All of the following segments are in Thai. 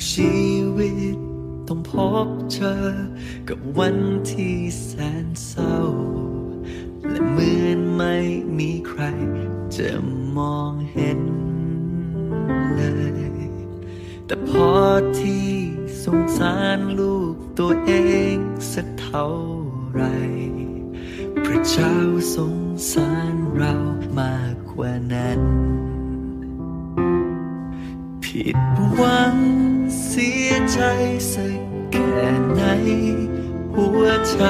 ื่อชีวิตต้องพบเจอ กับวันที่แสนเศร้า และเหมือนไม่มีใคร จะมองเห็นเลย แต่พอที่สงสารลูกตัวเองสักเท่าไร พระเจ้าสงสารเรามากกว่านั้น ผิดหวัง เสียใจสักแค่ไหน หัวใจ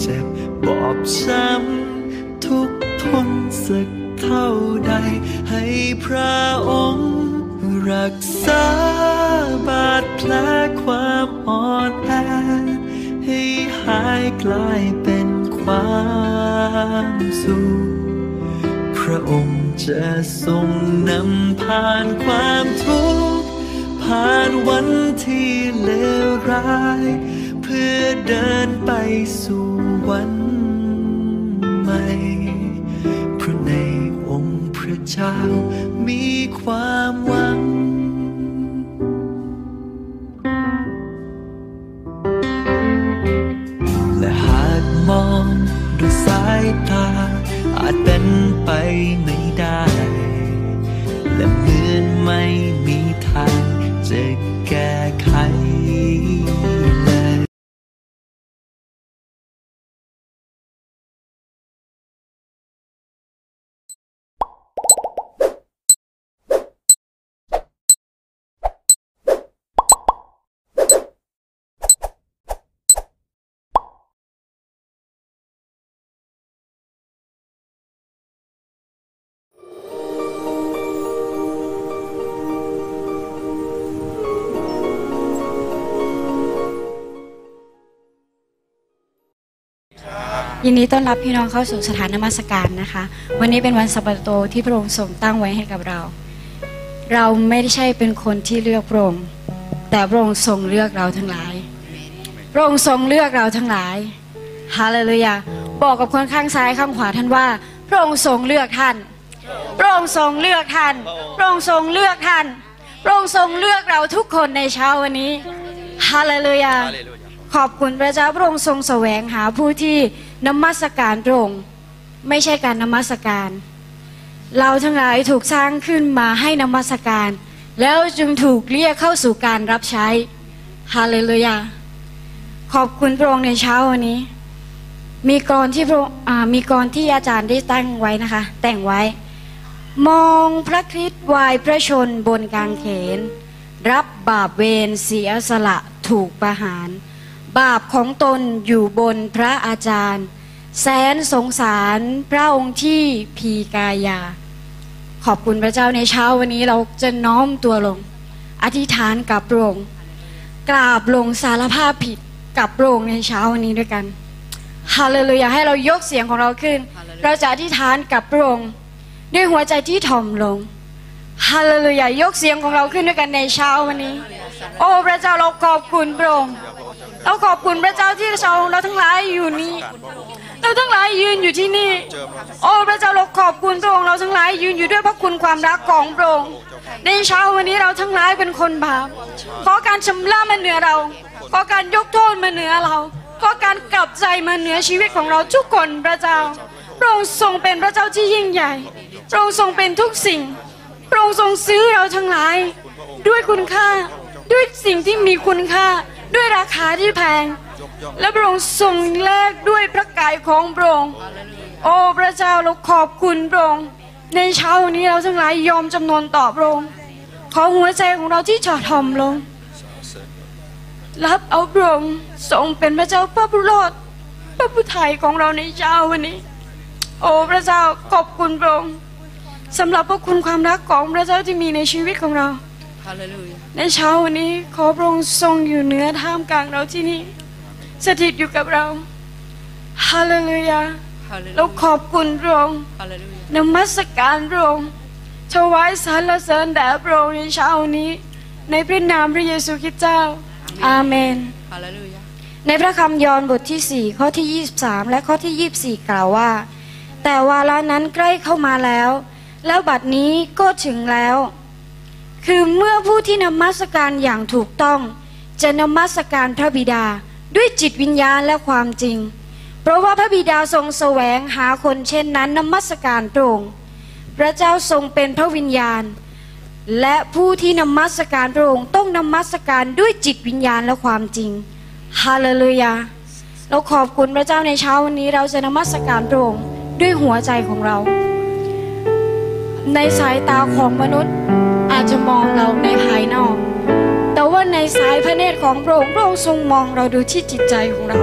เจ็บบอบช้ำทุกทนสักเท่าใด ให้พระองค์รักษาบาดแผลความอ่อนแอให้หายกลายเป็นความสุขพระองค์จะทรงนำผ่านความทุกข์ ผ่านวันที่เลวร้าย เพื่อเดินไปสู่วันใหม่เพราะในองค์พระเจ้ามีความหวังและหากมองด้วยสายตา อาจเป็นไป ยินดีต้อนรับพี่น้องเข้าสู่สถานนมัสการนะคะ วันนี้เป็นวันสัปโตที่พระองค์ทรงตั้งไว้ให้กับเรา เราไม่ได้ใช่เป็นคนที่เลือกพระองค์แต่พระองค์ทรงเลือกเราทั้งหลาย พระองค์ทรงเลือกเราทั้งหลายฮาเลลูยาบอกกับคนข้างซ้ายข้างขวาท่านว่า พระองค์ทรงเลือกท่าน พระองค์ทรงเลือกท่าน พระองค์ทรงเลือกท่าน พระองค์ทรงเลือกเราทุกคนในเช้าวันนี้ฮาเลลูยาขอบคุณพระเจ้าพระองค์ทรงแสวงหาผู้ที่ นมัสการพระองค์ไม่ใช่การนมัสการ เราทั้งหลายถูกสร้างขึ้นมาให้นมัสการ แล้วจึงถูกเรียกเข้าสู่การรับใช้ฮาเลลูยาขอบคุณพระองค์ในเช้าวันนี้ มีกรที่พระมีกรที่อาจารย์ได้ตั้งไว้นะคะ แต่งไว้ มองพระคริสต์วายพระชนบนกางเขน รับบาปเวรเสียสละถูกประหาร บาปของตนอยู่บนพระอาจารย์ แสนสงสารพระองค์ที่พีกายา ขอบคุณพระเจ้าในเช้าวันนี้เราจะน้อมตัวลง อธิษฐานกับพระองค์กราบลงสารภาพผิดกับพระองค์ในเช้าวันนี้ด้วยกันฮาเลลูยาให้เรายกเสียงของเราขึ้น เราจะอธิษฐานกับพระองค์ด้วยหัวใจที่ถ่อมลงฮาเลลูยายกเสียงของเราขึ้นด้วยกันในเช้าวันนี้ โอ้พระเจ้าเราขอบคุณพระองค์ เราขอบคุณพระเจ้าที่เราเราทั้งหลายอยู่นี่เราทั้งหลายยืนอยู่ที่นี่ โอ้พระเจ้าเราขอบคุณพระองค์เราทั้งหลายยืนอยู่ด้วยพระคุณความรักของพระองค์ในเช้าวันนี้เราทั้งหลายเป็นคนบาปขอการชำระมาเหนือเราขอการยกโทษมาเหนือเราขอการกลับใจมาเหนือชีวิตของเราทุกคนพระเจ้าพระองค์ทรงเป็นพระเจ้าที่ยิ่งใหญ่พระองค์ทรงเป็นทุกสิ่งพระองค์ทรงซื้อเราทั้งหลาย ด้วยคุณค่าด้วยสิ่งที่มีคุณค่า ด้วยราคาที่แพง และพระองค์ทรงแลกด้วยพระกายของพระองค์โอ้พระเจ้าเราขอบคุณพระองค์ในเช้าวันนี้เราทั้งหลายยอมจำนนต่อพระองค์ขอหัวใจของเราที่จอดทอมลง รับเอาพระองค์ทรงเป็นพระเจ้าพระผู้รอดพระผู้ไถ่ของเราในเช้าวันนี้ โอ้พระเจ้าขอบคุณพระองค์สำหรับพระคุณความรักของพระเจ้าที่มีในชีวิตของเรา ในเช้าวันนี้ขอพระองค์ทรงอยู่เหนือท่ามกลางเราที่นี่สถิตอยู่กับเราฮาเลลูยาเราขอบคุณพระองค์นมัสการพระองค์ถวายสรรเสริญแด่พระองค์ในเช้านี้ ในพระนามพระเยซูคริสต์เจ้า อาเมนในพระคำยอห์นบทที่ 4 ข้อที่ 23 และข้อที่ 24 กล่าวว่า แต่วาระนั้นใกล้เข้ามาแล้ว แล้วบัดนี้ก็ถึงแล้ว คือเมื่อผู้ที่นมัสการอย่างถูกต้อง จะนมัสการพระบิดาด้วยจิตวิญญาณและความจริง เพราะว่าพระบิดาทรงแสวงหาคนเช่นนั้นนมัสการพรงพระเจ้าทรงเป็นพระวิญญาณ และผู้ที่นมัสการพระองค์ต้องนมัสการด้วยจิตวิญญาณและความจริงฮาเลลูยาเราขอบคุณพระเจ้าในเช้าวันนี้เราจะนมัสการพระองค์ด้วยหัวใจของเรา ในสายตาของมนุษย์ อาจจะมองเราในภายนอก แต่ว่าในสายพระเนตรของพระองค์พระองค์ทรงมองเราดูที่จิตใจของเรา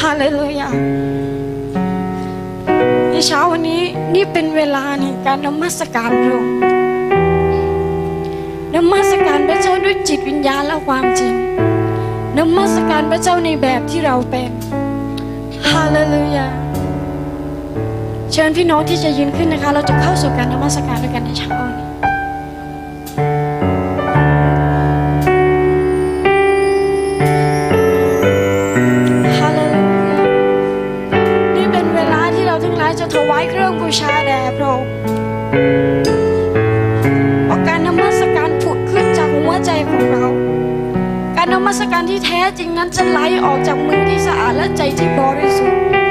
ฮาเลลูยาในเช้าวันนี้นี่เป็นเวลาในการนมัสการพระองค์นมัสการพระเจ้าด้วยจิตวิญญาณและความจริงนมัสการพระเจ้าในแบบที่เราเป็นฮาเลลูยาเชิญพี่น้องที่จะยืนขึ้นนะคะ เราจะเข้าสู่การนมัสการด้วยกันในเช้านี้ วายเครื่องบูชาแด่พระองค์เพราะการนมัสการผุดขึ้นจากหัวใจของเรา การนมัสการที่แท้จริงนั้นจะไหลออกจากมือที่สะอาดและใจที่บริสุทธิ์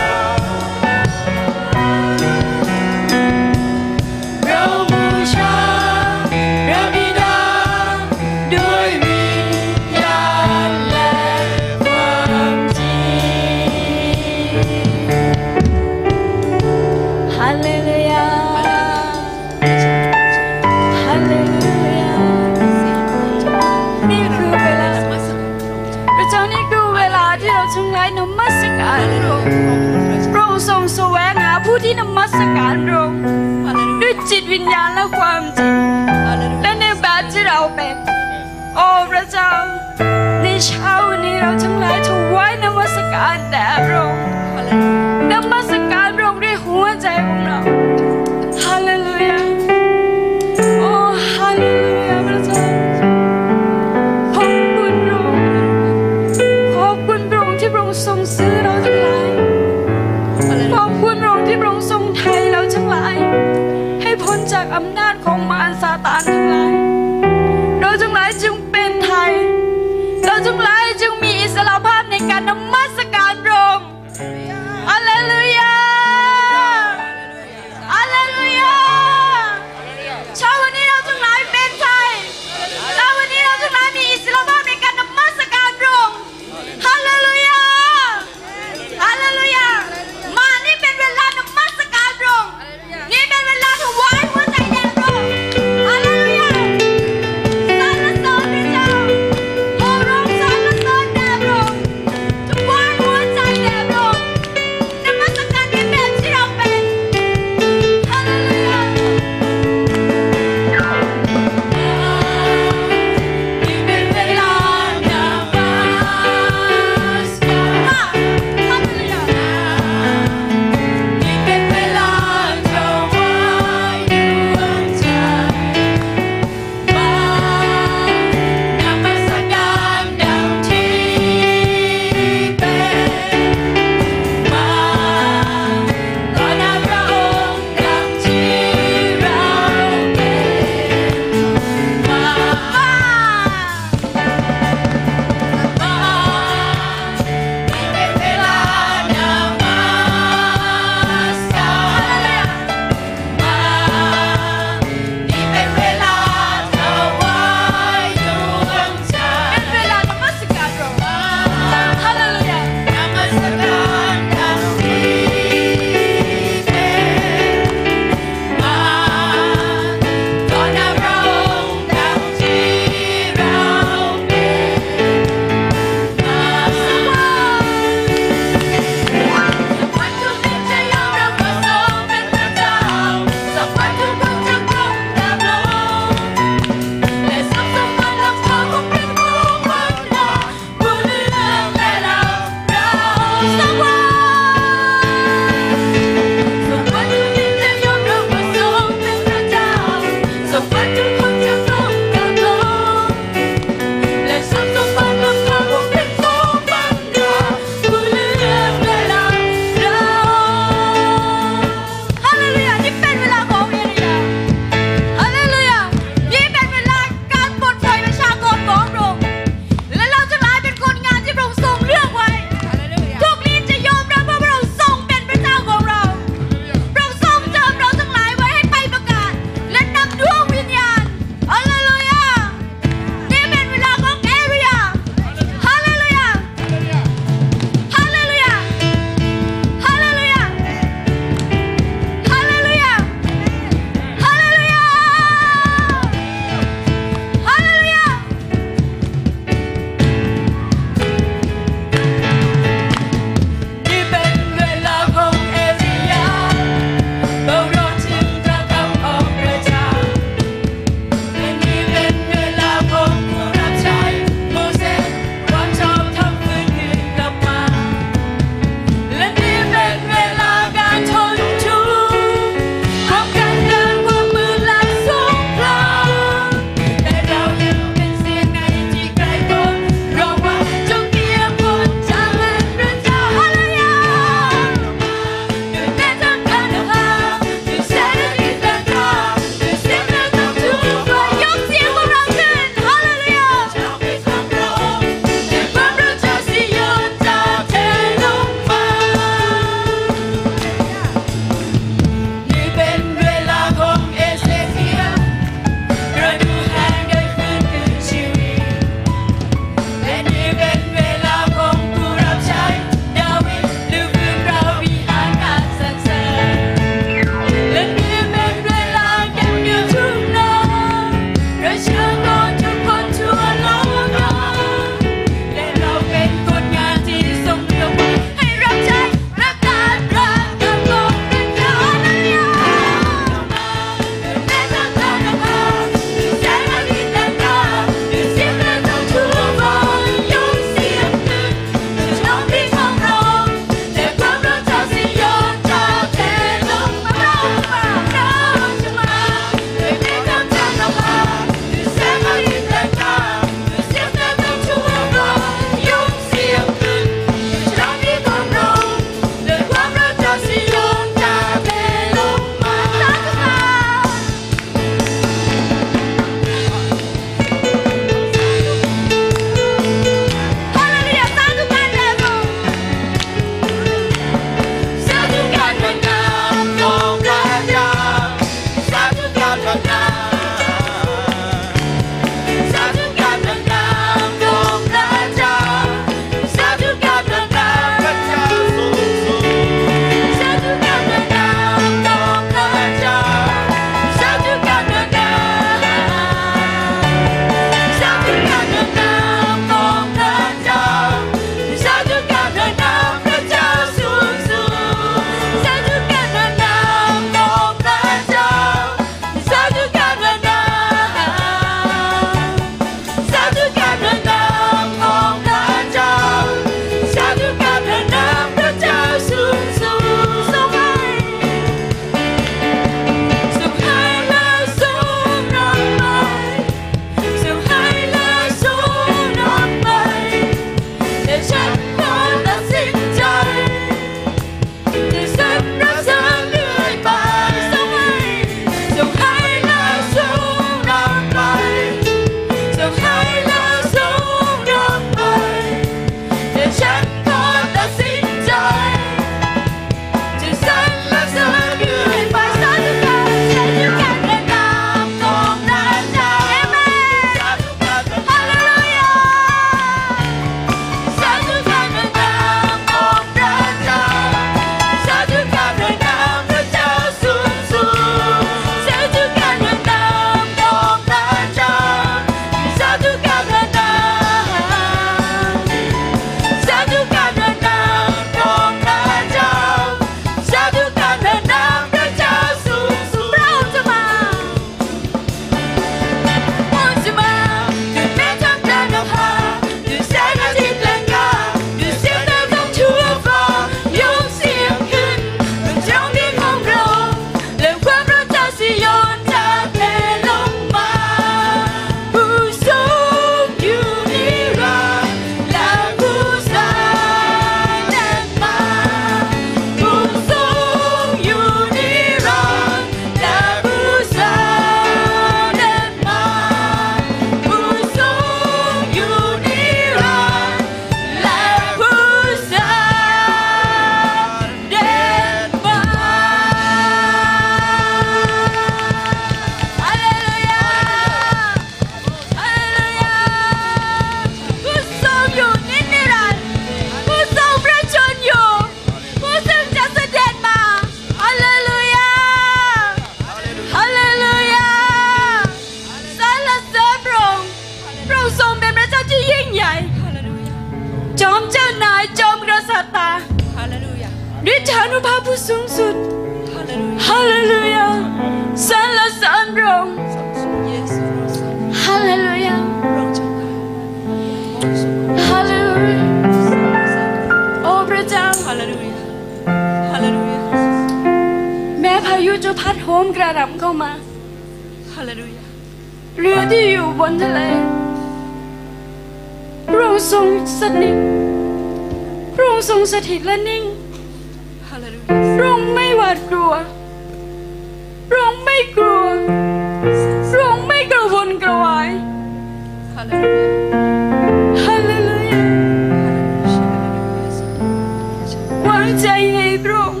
างใจในพระองค์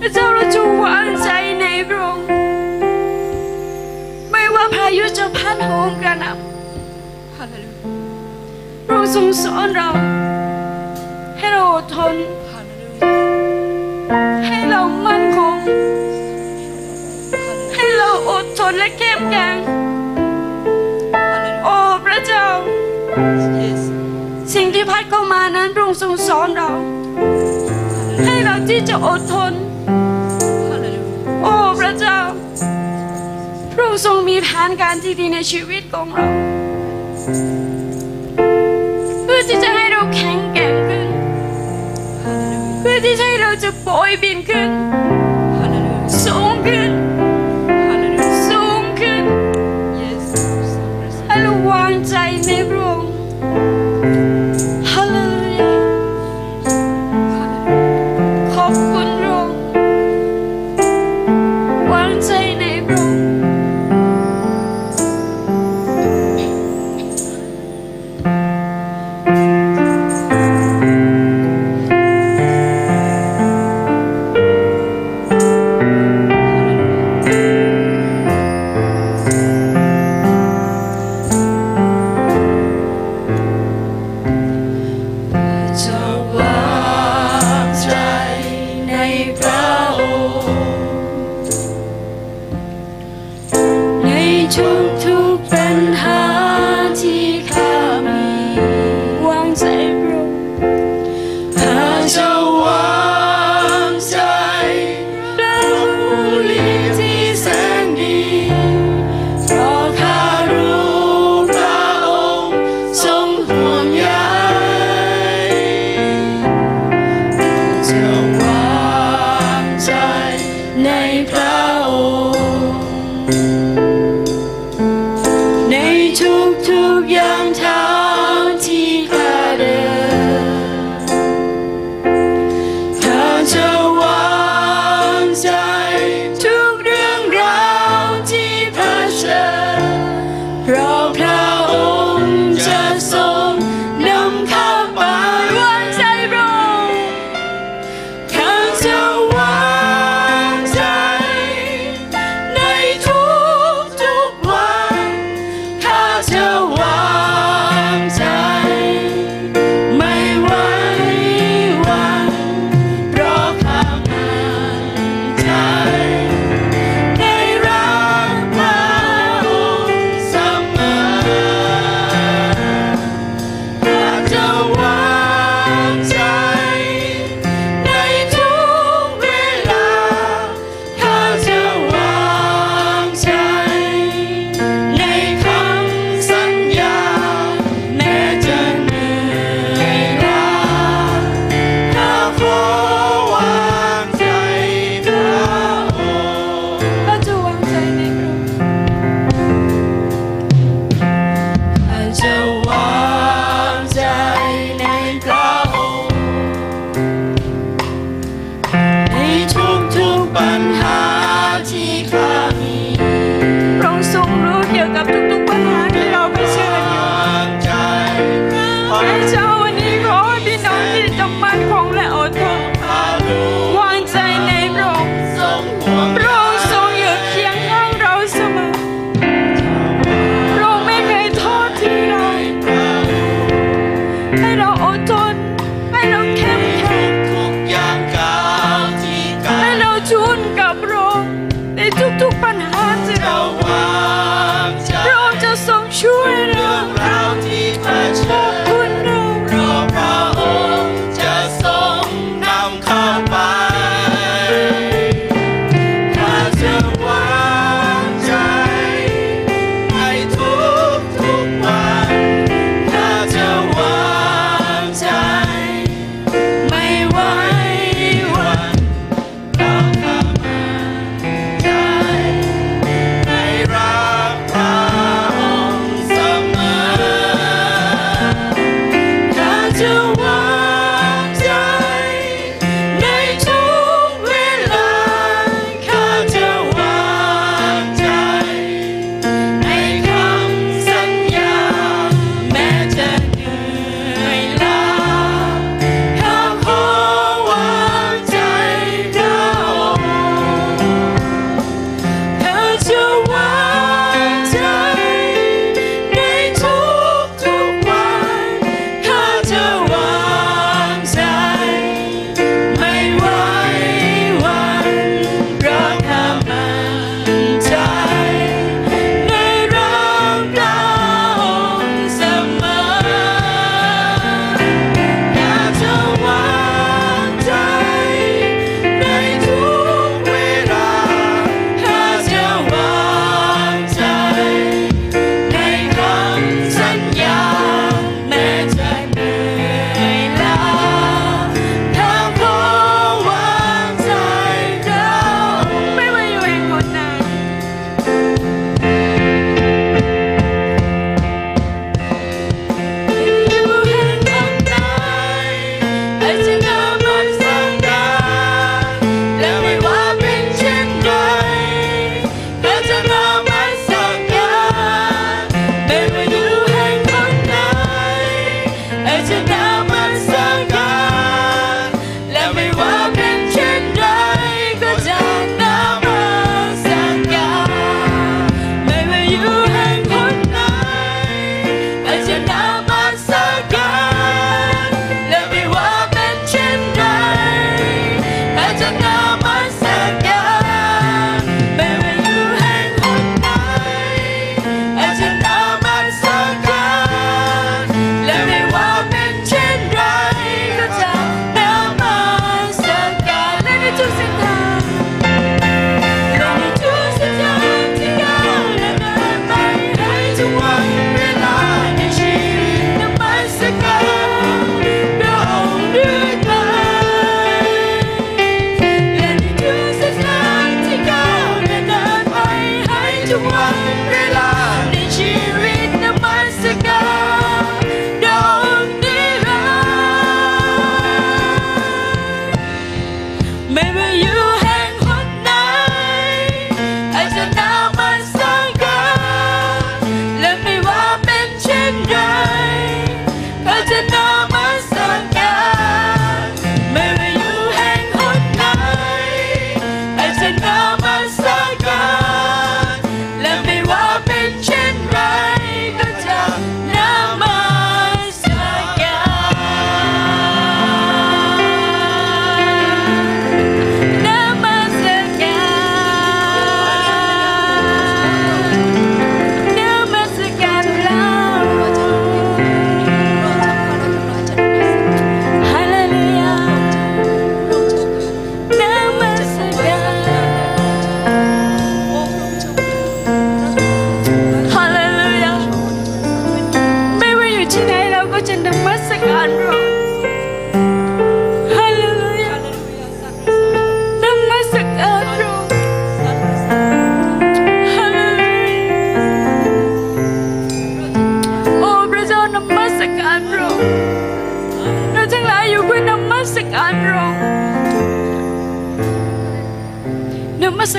พระเจ้าเราจงวางใจในพระองค์ไม่ว่าพายุจะพัดโหมกระหน่ำพระองค์ทรงสอนเรา ให้เราอดทน ให้เรามั่นคง ให้เราอดทนและเข้มแข็งโอ้พระเจ้าสิ่งที่พัดเข้า ทรงสอนเรา ให้เราที่จะอดทน โอ้พระเจ้า พระองค์ทรงมีแผนการที่ดีในชีวิตของเรา เพื่อที่จะให้เราแข็งแกร่งขึ้น เพื่อที่จะให้เราจะโปรยบินขึ้น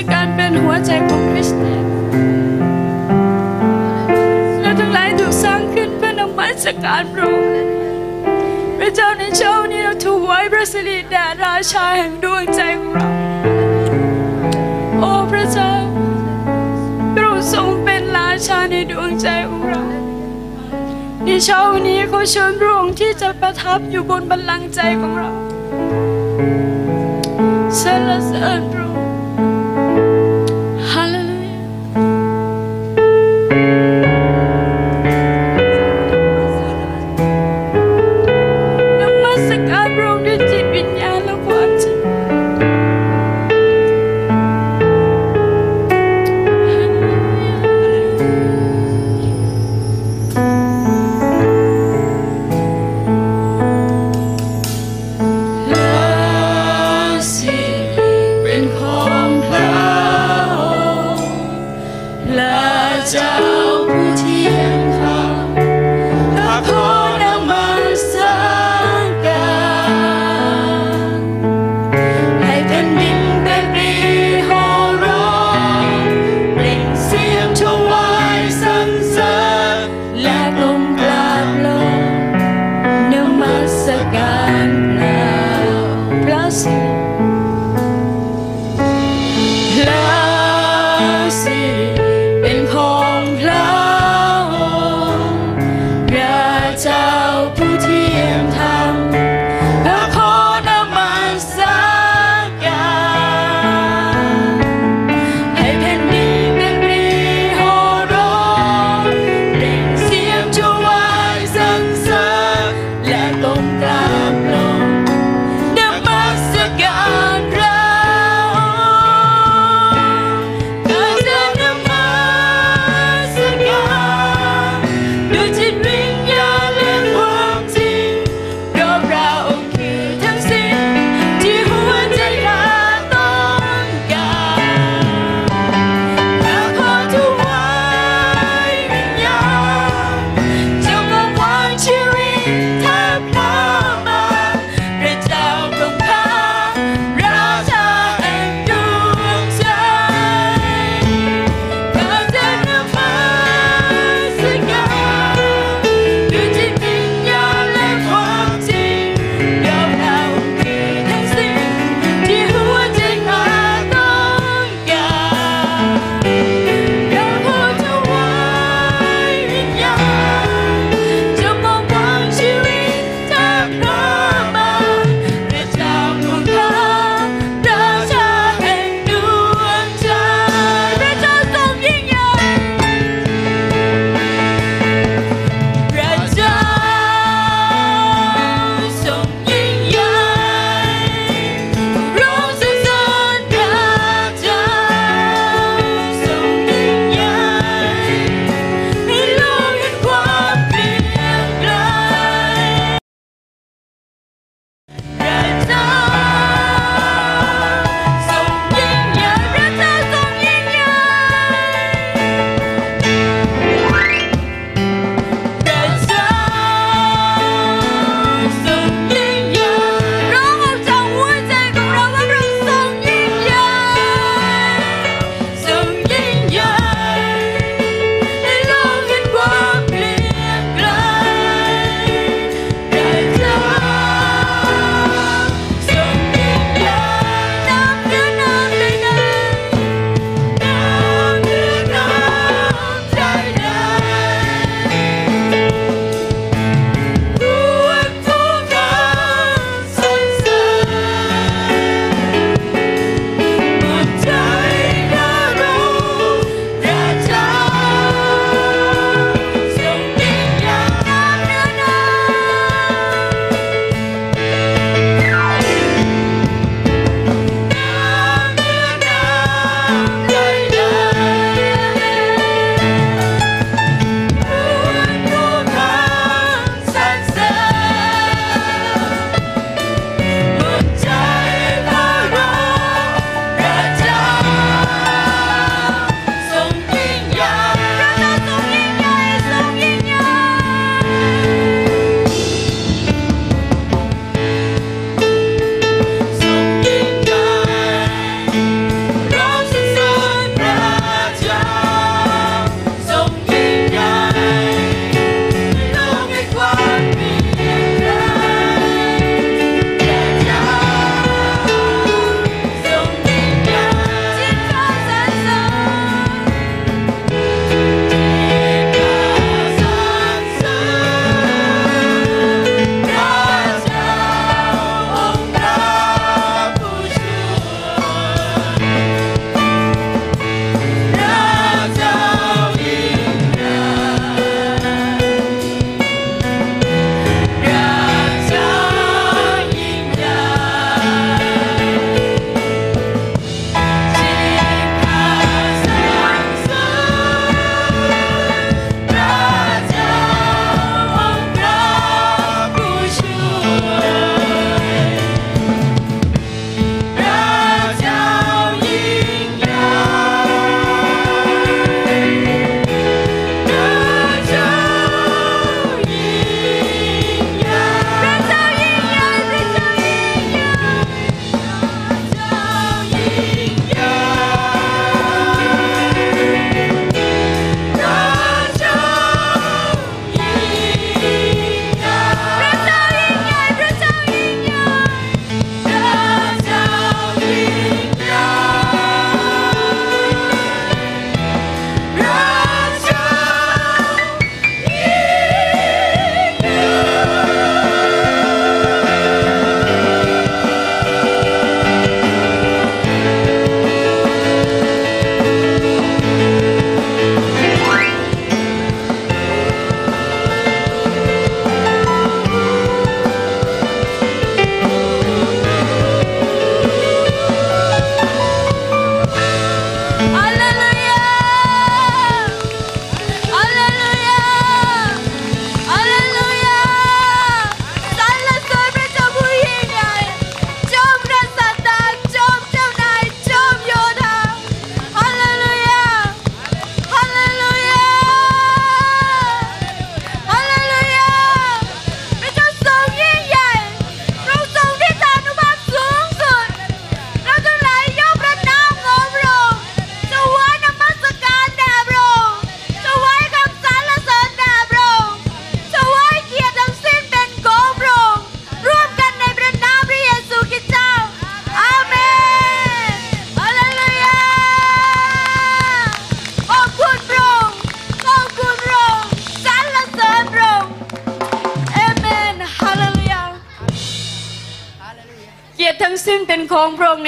คืการเป็นหัวใจของคริสเตียนและทั้งหลายถูกสร้างขึ้นเพื่อนมัสการพระองค์พระเจ้าในเช้านี้เราถูกไว้พระสิริแด่ราชาแห่งดวงใจของเรา โอ้พระเจ้าพระองค์ทรงเป็นราชาในดวงใจของเราในเช้านี้เขาเชิญพระองค์ที่จะประทับอยู่บนบัลลังก์ใจของเราเรรเสริญ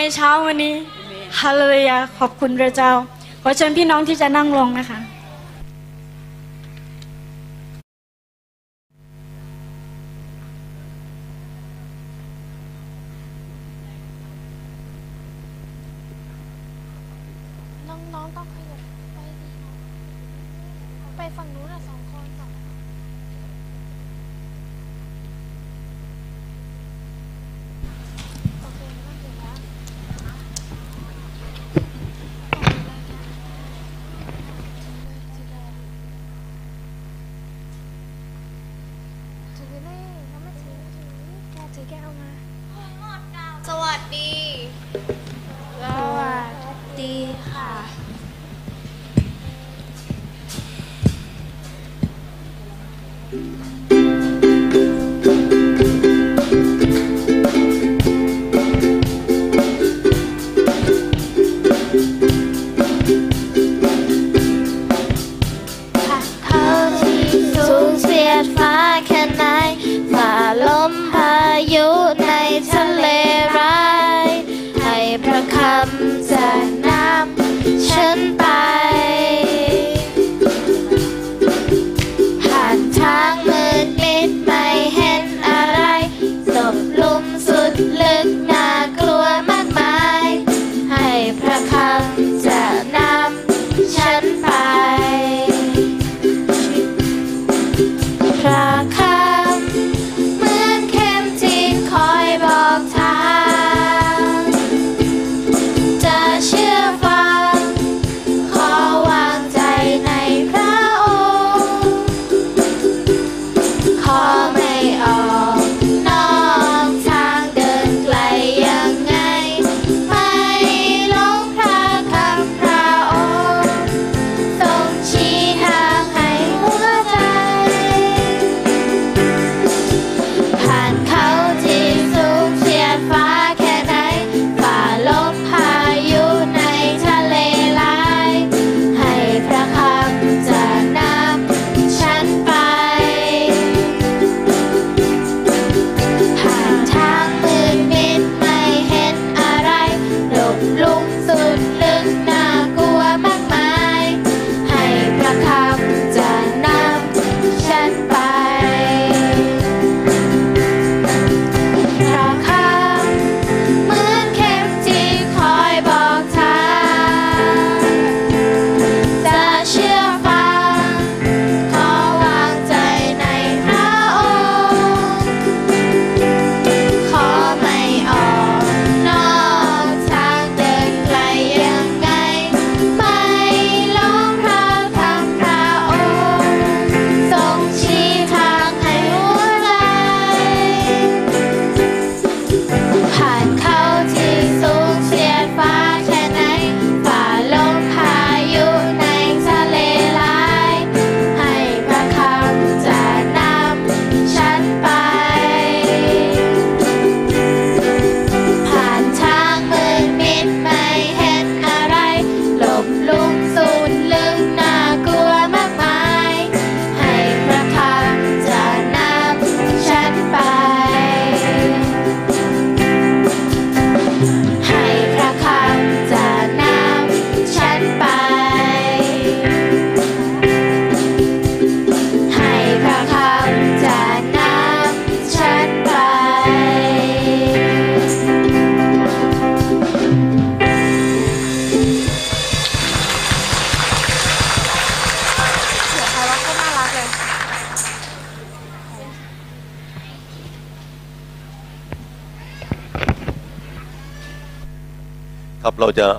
ในเช้าวันนี้ฮาเลลูยาขอบคุณพระเจ้า ขอเชิญพี่น้องที่จะนั่งลงนะคะ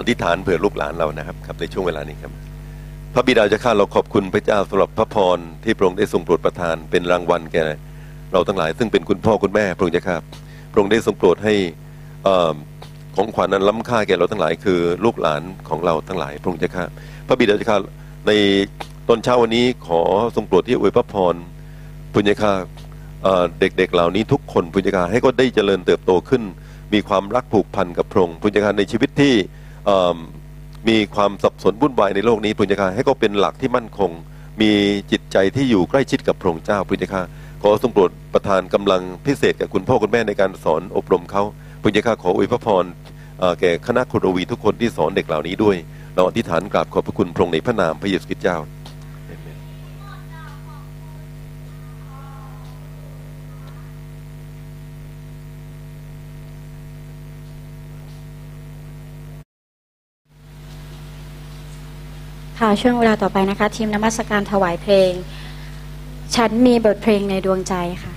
ธิษฐานเผื่อลูกหลานเรานะครับครับในช่วงเวลานี้ครับ พระบิดาเจ้าข้าเราขอบคุณพระเจ้าสำหรับพระพรที่พระองค์ได้ทรงโปรดประทานเป็นรางวัลแก่เราทั้งหลาย ซึ่งเป็นคุณพ่อคุณแม่พระองค์เจ้าข้าพระองค์ได้ทรงโปรดให้ของขวัญนั้นล้ำค่าแก่เราทั้งหลาย คือลูกหลานของเราทั้งหลายพระองค์เจ้าข้าพระบิดาเจ้าข้าในตอนเช้าวันนี้ขอทรงโปรดที่อวยพระพรพุญญาคาเอ่อเด็กๆเหล่านี้ทุกคนพุญญาคาให้ก็ได้เจริญเติบโตขึ้น มีความรักผูกพันกับพระองค์พุญญาคาในชีวิตที่ มีความสับสนวุ่นวายในโลกนี้พุญญาคาให้เขาเป็นหลักที่มั่นคง มีจิตใจที่อยู่ใกล้ชิดกับพระองค์เจ้าพุญญาคาขอทรงโปรดประทานกำลังพิเศษกับคุณพ่อคุณแม่ในการสอนอบรมเขาพระเจ้าขออวยพระพรแก่คณะครูวีทุกคนที่สอนเด็กเหล่านี้ด้วย เราอธิษฐานกราบขอบพระคุณพระองค์ในพระนามพระเยซูคริสต์เจ้า ค่ะช่วงเวลาต่อไปนะคะ ทีมนมัสการถวายเพลง ฉันมีบทเพลงในดวงใจค่ะ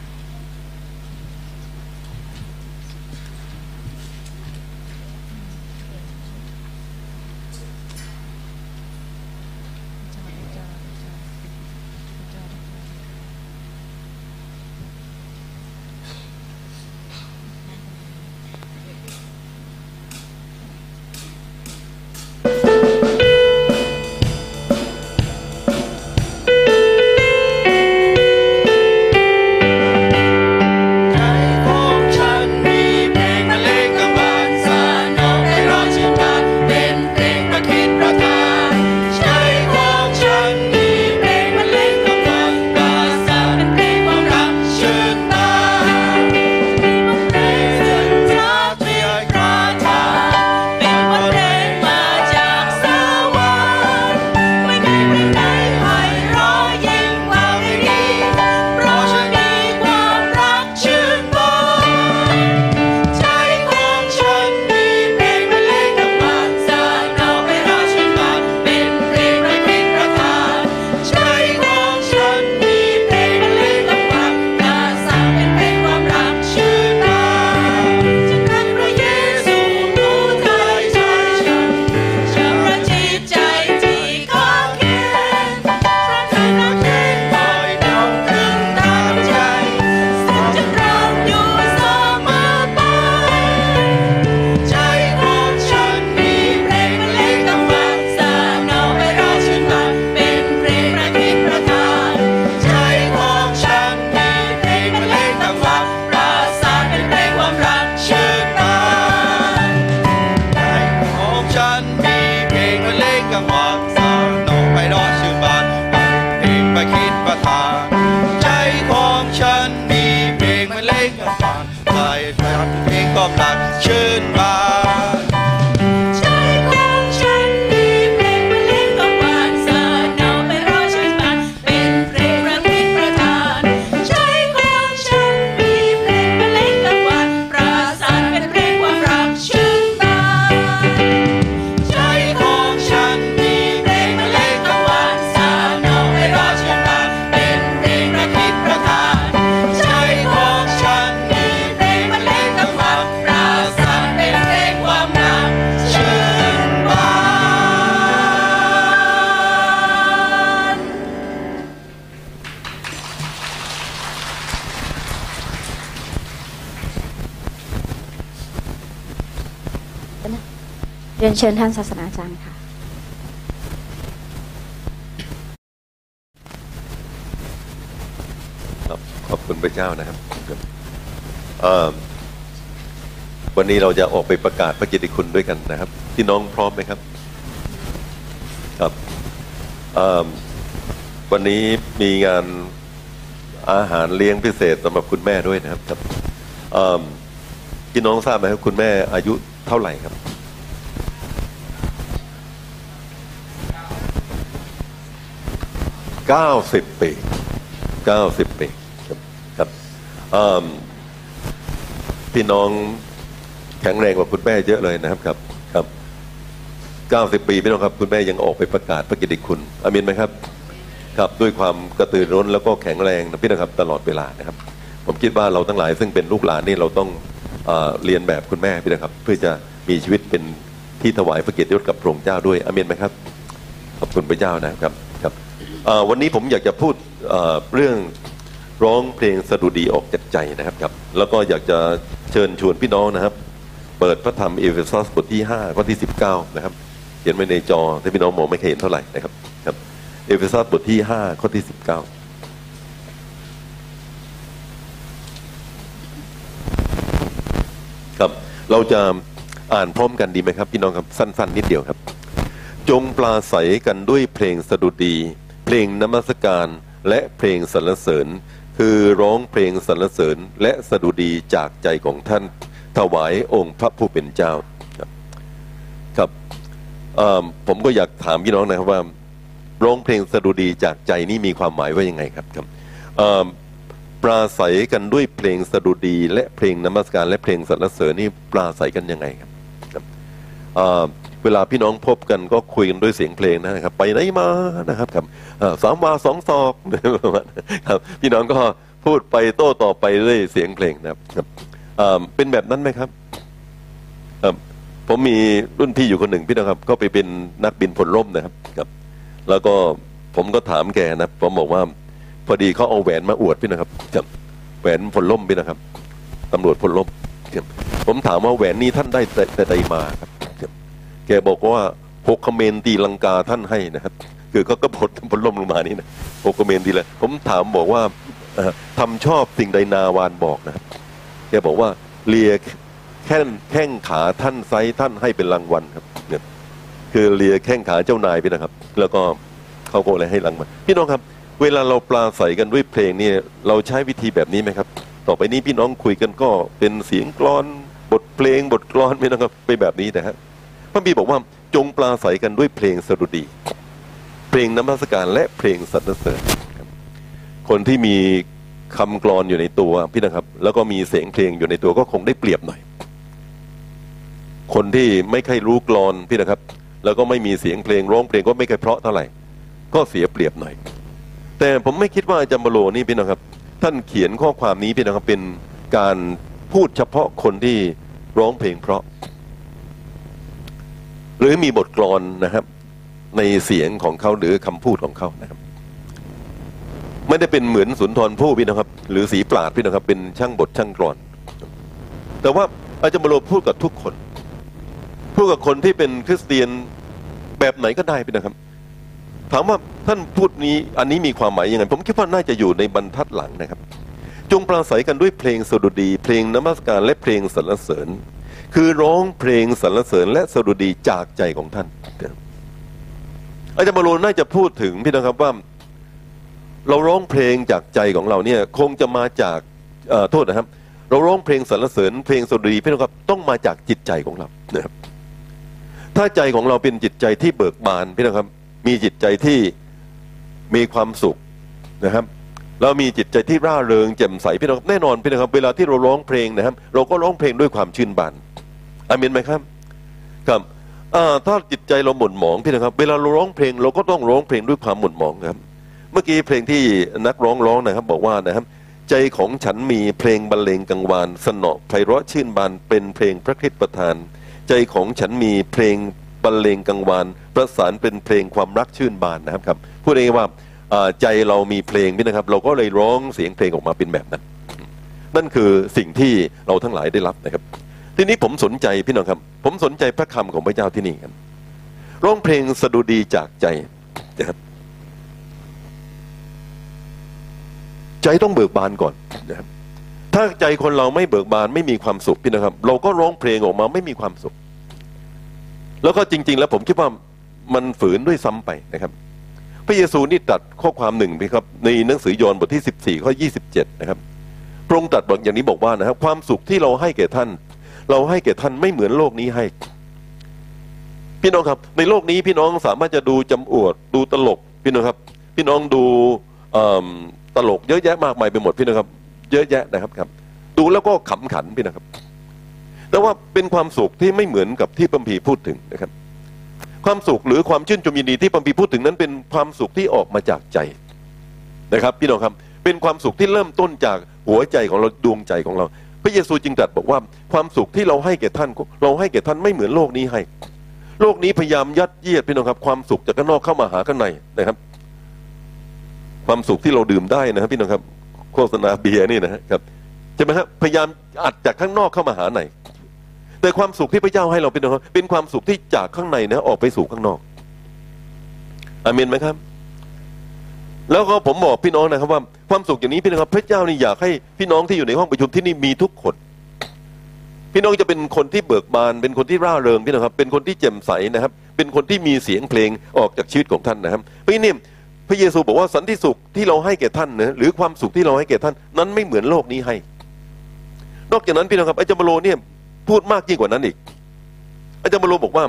ชิญท่านศาสนาจารย์ค่ะครับขอบคุณพระเจ้านะครับวันนี้เราจะออกไปประกาศพระเกียรติคุณด้วยกันนะครับ พี่น้องพร้อมไหมครับ ครับวันนี้มีงานอาหารเลี้ยงพิเศษสำหรับคุณแม่ด้วยนะครับพี่น้องทราบไหมครับคุณแม่อายุเท่าไหร่ครับ เก้าสิบปีเก้าสิบปีครับพี่น้องแข็งแรงกว่าคุณแม่เยอะเลยนะครับครับครับเก้าสิบปีพี่น้องครับ คุณแม่ยังออกไปประกาศพระกิตติคุณอามินไหมครับ ครับด้วยความกระตือร้นแล้วก็แข็งแรงนะพี่นะครับตลอดเวลานะครับ ผมคิดว่าเราทั้งหลาย ซึ่งเป็นลูกหลานนี่เราต้องเอเรียนแบบคุณแม่พี่นะครับ เพื่อจะมีชีวิตเป็นที่ถวายพระเกียรติยศกับพระองค์เจ้าด้วยอามินไหมครับ ขอบคุณพระเจ้านะครับ วันนี้ผมอยากจะพูดเรื่องร้องเพลงสดุดีออกจากใจนะครับครับ แล้วก็อยากจะเชิญชวนพี่น้องนะครับ เปิดพระธรรมเอเฟซัสบทที่5ข้อที่ 19 นะครับเขียนไว้ในจอถ้าพี่น้องมองไม่เคยเห็นเท่าไหร่นะครับครับเอเฟซัสบทที่ 5 ข้อที่ 19ครับเราจะอ่านพร้อมกันดีไหมครับ พี่น้องครับสั้น ๆ นิดเดียวครับ จงปลาใสกันด้วยเพลงสดุดี เพลงนมัสการและเพลงสรรเสริญ คือร้องเพลงสรรเสริญและสดุดีจากใจของท่าน ถวายองค์พระผู้เป็นเจ้าครับผมก็อยากถามพี่น้องนะครับว่าร้องเพลงสดุดีจากใจนี่มีความหมายว่ายังไงครับครับปราศัยกันด้วยเพลงสดุดี และเพลงนมัสการ และเพลงสรรเสริญนี่ปราศัยกันยังไงครับ เวลาพี่น้องพบกันก็คุยกันด้วยเสียงเพลงนะครับ ไปไหนมานะครับครับสามวาสองศอกประครับพี่น้องก็พูดไปโต้ต่อไปด้วยเสียงเพลงนะครับครับเป็นแบบนั้นไหมครับผมมีรุ่นพี่อยู่คนหนึ่งพี่น้องครับ ก็ไปเป็นนักบินพลร่มนะครับครับ แล้วก็ผมก็ถามแกนะผมบอกว่า พอดีเขาเอาแหวนมาอวดพี่นะครับครับแหวนพลล่มพี่นะครับตำรวจพลล่มผมถามว่าแหวนนี้ท่านได้แต่ใดมาครับ แกบอกว่าหกคเมนตีลังกาท่านให้นะครับ คือก็ก็พลพลล่มลงมานี่นะหกคเมนตีละผมถามบอกว่าเอ่อทำชอบสิ่งใดนาวานบอกนะครับแกบอกว่าเลียแข้งแข้งขาท่านไซส์ท่านให้เป็นรางวัลครับเนี่ยคือเลียแข้งขาเจ้านายไปนะครับ แล้วก็เขาก็เลยให้รางวัลพี่น้องครับ เวลาเราปลาใสกันด้วยเพลงเนี่ยเราใช้วิธีแบบนี้ไหมครับ ต่อไปนี้พี่น้องคุยกันก็เป็นเสียงกลอนบทเพลงบทกลอนพี่น้องครับไปแบบนี้นะครับ ระบีบอกว่าจงปลาใสกันด้วยเพลงสดุดี เพลงนมัสการและเพลงสรรเสริญคนที่มีคำกลอนอยู่ในตัวพี่นะครับ แล้วก็มีเสียงเพลงอยู่ในตัวก็คงได้เปรียบหน่อย คนที่ไม่เคยรู้กลอนพี่นะครับ แล้วก็ไม่มีเสียงเพลงร้องเพลงก็ไม่เคยเพราะเท่าไหร่ ก็เสียเปรียบหน่อย แต่ผมไม่คิดว่าอาจารย์บโลนี่พี่นะครับ ท่านเขียนข้อความนี้พี่นะครับเป็นการพูดเฉพาะคนที่ร้องเพลงเพราะ หรือมีบทกลอนนะครับ ในเสียงของเขาหรือคำพูดของเขานะครับ ไม่ได้เป็นเหมือนสุนทรภู่พี่นะครับ หรือสีปราดพี่นะครับ เป็นช่างบทช่างกลอน แต่ว่าอาจารย์บโลพูดกับทุกคนพูดกับคนที่เป็นคริสเตียนแบบไหนก็ได้พี่นะครับ ถามว่าท่านพูดนี้อันนี้มีความหมายยังไงผมคิดว่าน่าจะอยู่ในบรรทัดหลังนะครับ จงปราศัยกันด้วยเพลงสดุดี เพลงนมัสการและเพลงสรรเสริญ คือร้องเพลงสรรเสริญและสดุดีจากใจของท่าน อาจารย์บาโลน่าจะพูดถึงพี่นะครับว่า เราร้องเพลงจากใจของเราเนี่ย คงจะมาจากโทษนะครับ เราร้องเพลงสรรเสริญ เพลงสดุดีพี่นะครับต้องมาจากจิตใจของเรานะครับถ้าใจของเราเป็นจิตใจที่เบิกบานพี่นะครับ มีจิตใจที่มีความสุขนะครับเรามีจิตใจที่ร่าเริงแจ่มใสพี่น้องครับแน่นอนพี่นะครับเวลาที่เราร้องเพลงนะครับ เราก็ร้องเพลงด้วยความชื่นบาน อามินไหมครับ ครับถ้าจิตใจเราหม่นหมองพี่นะครับ เวลาเราร้องเพลงเราก็ต้องร้องเพลงด้วยความหม่นหมองครับ เมื่อกี้เพลงที่นักร้องร้องนะครับ บอกว่านะครับ ใจของฉันมีเพลงบรรเลงกังวาน สนอไพเราะชื่นบานเป็นเพลงพระคริสต์ประทาน ใจของฉันมีเพลงบรรเลงกังวาน ประสานเป็นเพลงความรักชื่นบานนะครับครับพูดง่ายๆว่าอ่าใจเรามีเพลงพี่นะครับ เราก็เลยร้องเสียงเพลงออกมาเป็นแบบนั้น นั่นคือสิ่งที่เราทั้งหลายได้รับนะครับ ทีนี้ผมสนใจพี่น้องครับ ผมสนใจพระคำของพระเจ้าที่นี่ครับร้องเพลงสดุดีจากใจนะครับใจต้องเบิกบานก่อนนะครับถ้าใจคนเราไม่เบิกบานไม่มีความสุขพี่นะครับ เราก็ร้องเพลงออกมาไม่มีความสุข แล้วก็จริง ๆ แล้วผมคิดว่ามันฝืนด้วยซ้ำไปนะครับ พระเยซูนี่ตัดข้อความหนึ่งพี่ครับ ในหนังสือยอห์นบทที่ 14 ข้อ 27 นะครับพระองค์ตรัสบอกอย่างนี้บอกว่านะครับความสุขที่เราให้แก่ท่าน เราให้แก่ท่านไม่เหมือนโลกนี้ให้ พี่น้องครับ ในโลกนี้พี่น้องสามารถจะดูจำอวดดูตลกพี่น้องครับ พี่น้องดูตลกเยอะแยะมากมายไปหมดพี่น้องครับ เยอะแยะนะครับครับ ดูแล้วก็ขำขันพี่นะครับ แต่ว่าเป็นความสุขที่ไม่เหมือนกับที่ปัมพีพูดถึงนะครับ ความสุขหรือความชื่นชมยินดีที่ปัมพีพูดถึงนั้นเป็นความสุขที่ออกมาจากใจนะครับ พี่น้องครับ เป็นความสุขที่เริ่มต้นจากหัวใจของเราดวงใจของเรา ระเยซูจึงตรัสบอกว่าความสุขที่เราให้แก่ท่าน เราให้แก่ท่านไม่เหมือนโลกนี้ให้ โลกนี้พยายามยัดเยียดพี่น้องครับ ความสุขจากข้างนอกเข้ามาหาข้างในนะครับ ความสุขที่เราดื่มได้นะครับ พี่น้องครับ โฆษณาเบียร์นี่นะครับใช่ไหมครับพยายามอัดจากข้างนอกเข้ามาหาในแต่ความสุขที่พระเจ้าให้เราเป็นรับเป็นความสุขที่จากข้างในนะ ออกไปสู่ข้างนอกอาเมนไหมครับ แล้วก็ผมบอกพี่น้องนะครับว่าความสุขอย่างนี้พี่น้องครับพระเจ้านี่อยากให้พี่น้องที่อยู่ในห้องประชุมที่นี่มีทุกคน พี่น้องจะเป็นคนที่เบิกบาน เป็นคนที่ร่าเริงพี่น้องครับ เป็นคนที่แจ่มใสนะครับ เป็นคนที่มีเสียงเพลงออกจากชีวิตของท่านนะครับเพราะนี่พระเยซูบอกว่าสันติสุขที่เราให้แก่ท่านนะหรือความสุขที่เราให้แก่ท่าน นั้นไม่เหมือนโลกนี้ให้ นอกจากนั้นพี่น้องครับอาจารย์บโลเนี่ยพูดมากยิ่งกว่านั้นอีกอาจารย์บรมบอกว่า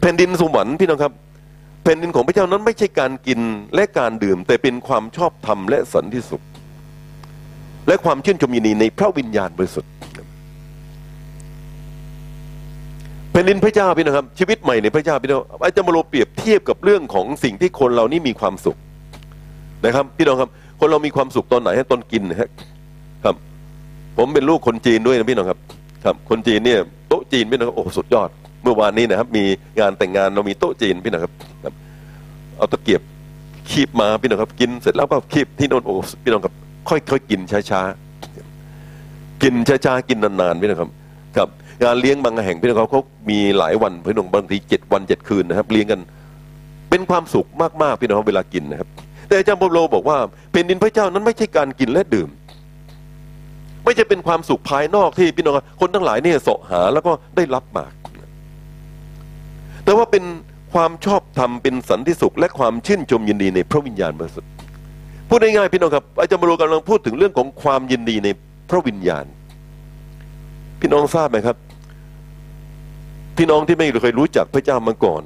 แผ่นดินสวรรค์พี่น้องครับ แผ่นดินของพระเจ้านั้นไม่ใช่การกินและการดื่ม แต่เป็นความชอบธรรมและสันติสุข และความชื่นชมยินดีในพระวิญญาณบริสุทธิ์แผ่นดินพระเจ้าพี่นะครับ ชีวิตใหม่ในพระเจ้าพี่น้องอาจารย์บเปรียบเทียบกับเรื่องของสิ่งที่คนเรานี่มีความสุขนะครับ พี่น้องครับ คนเรามีความสุขตอนไหนให้ตอนกินนะครับ ผมเป็นลูกคนจีนด้วยนะพี่น้องครับ ครับ คนจีนเนี่ยโต๊ะจีนพี่น้องครับโอ้สุดยอด เมื่อวานนี้นะครับ มีงานแต่งงานเรามีโต๊ะจีนพี่น้องครับ เอาตะเกียบคีบมาพี่น้องครับ กินเสร็จแล้วก็คีบที่โน่นโอ้พี่น้องครับค่อยๆกินช้าๆกินช้าๆกินนานๆพี่น้องครับครับ งานเลี้ยงบางแห่งพี่น้องครับเขามีหลายวันพี่น้องบางทีเจ็ดวันเจ็ดคืนนะครับ เลี้ยงกัน เป็นความสุขมากๆพี่น้องครับเวลากินนะครับ แต่อาจารย์ปโลบอกว่าเป็นดินพระเจ้านั้นไม่ใช่การกินและดื่ม ไม่ใช่เป็นความสุขภายนอกที่พี่น้องคนทั้งหลายเนี่ยเสาะหาแล้วก็ได้รับมา แต่ว่าเป็นความชอบธรรมเป็นสันติสุข และความชื่นชมยินดีในพระวิญญาณบริสุทธิ์พูดง่ายๆพี่น้องครับอาจารย์มโรกำลังพูดถึงเรื่องของความยินดีในพระวิญญาณ พี่น้องทราบไหมครับ พี่น้องที่ไม่เคยรู้จักพระเจ้ามาก่อน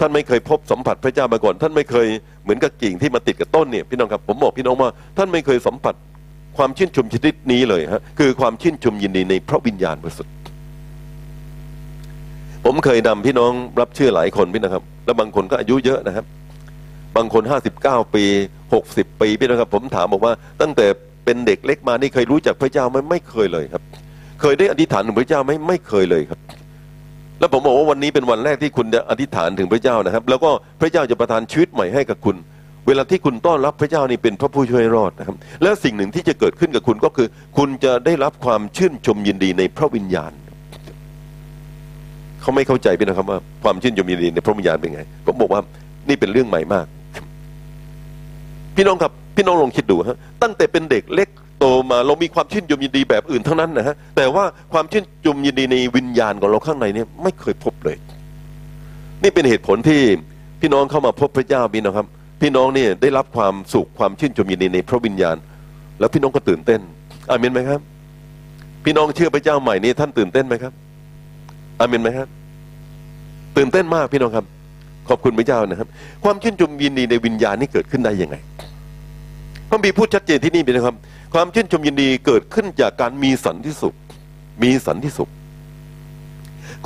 ท่านไม่เคยพบสัมผัสพระเจ้ามาก่อน ท่านไม่เคยเหมือนกับกิ่งที่มาติดกับต้นเนี่ยพี่น้องครับผมบอกพี่น้องว่า ท่านไม่เคยสัมผัสความชื่นชมชนิดนี้เลยฮะคือความชื่นชมยินดีในพระวิญญาณบริสุทธิ์ ผมเคยนำพี่น้องรับเชื่อหลายคนพี่นะครับ แล้วบางคนก็อายุเยอะนะครับ บางคนห้าสิบเก้าปีหกสิบปีพี่นะครับ ผมถามบอกว่า ตั้งแต่เป็นเด็กเล็กมานี่เคยรู้จักพระเจ้าไหมไม่เคยเลยครับ เคยได้อธิษฐานถึงพระเจ้าไหมไม่เคยเลยครับ แล้วผมบอกว่าวันนี้เป็นวันแรกที่คุณจะอธิษฐานถึงพระเจ้านะครับ แล้วก็พระเจ้าจะประทานชีวิตใหม่ให้กับคุณ เวลาที่คุณต้อนรับพระเจ้านี่เป็นพระผู้ช่วยรอดนะครับ และสิ่งหนึ่งที่จะเกิดขึ้นกับคุณก็คือ คุณจะได้รับความชื่นชมยินดีในพระวิญญาณ เขาไม่เข้าใจพี่นะครับว่าความชื่นชมยินดีในพระวิญญาณเป็นไง ผมบอกว่านี่เป็นเรื่องใหม่มาก พี่น้องครับ พี่น้องลองคิดดูฮะตั้งแต่เป็นเด็กเล็กโตมาเรามีความชื่นชมยินดีแบบอื่นทั้งนั้นนะฮะแต่ว่าความชื่นชมยินดีในวิญญาณของเราข้างในเนี่ยไม่เคยพบเลย นี่เป็นเหตุผลที่พี่น้องเข้ามาพบพระเจ้าพี่น้องครับ พี่น้องเนี่ยได้รับความสุขความชื่นชมยินดีในพระวิญญาณ แล้วพี่น้องก็ตื่นเต้นอาเมนไหมครับ พี่น้องเชื่อพระเจ้าใหม่นี้ท่านตื่นเต้นไหมครับ อาเมนไหมครับตื่นเต้นมากพี่น้องครับ ขอบคุณพระเจ้านะครับ ความชื่นชมยินดีในวิญญาณนี่เกิดขึ้นได้ยังไงพระบีพูดชัดเจนที่นี่เป็นนะครับ ความชื่นชมยินดีเกิดขึ้นจากการมีสันติสุข มีสันติสุข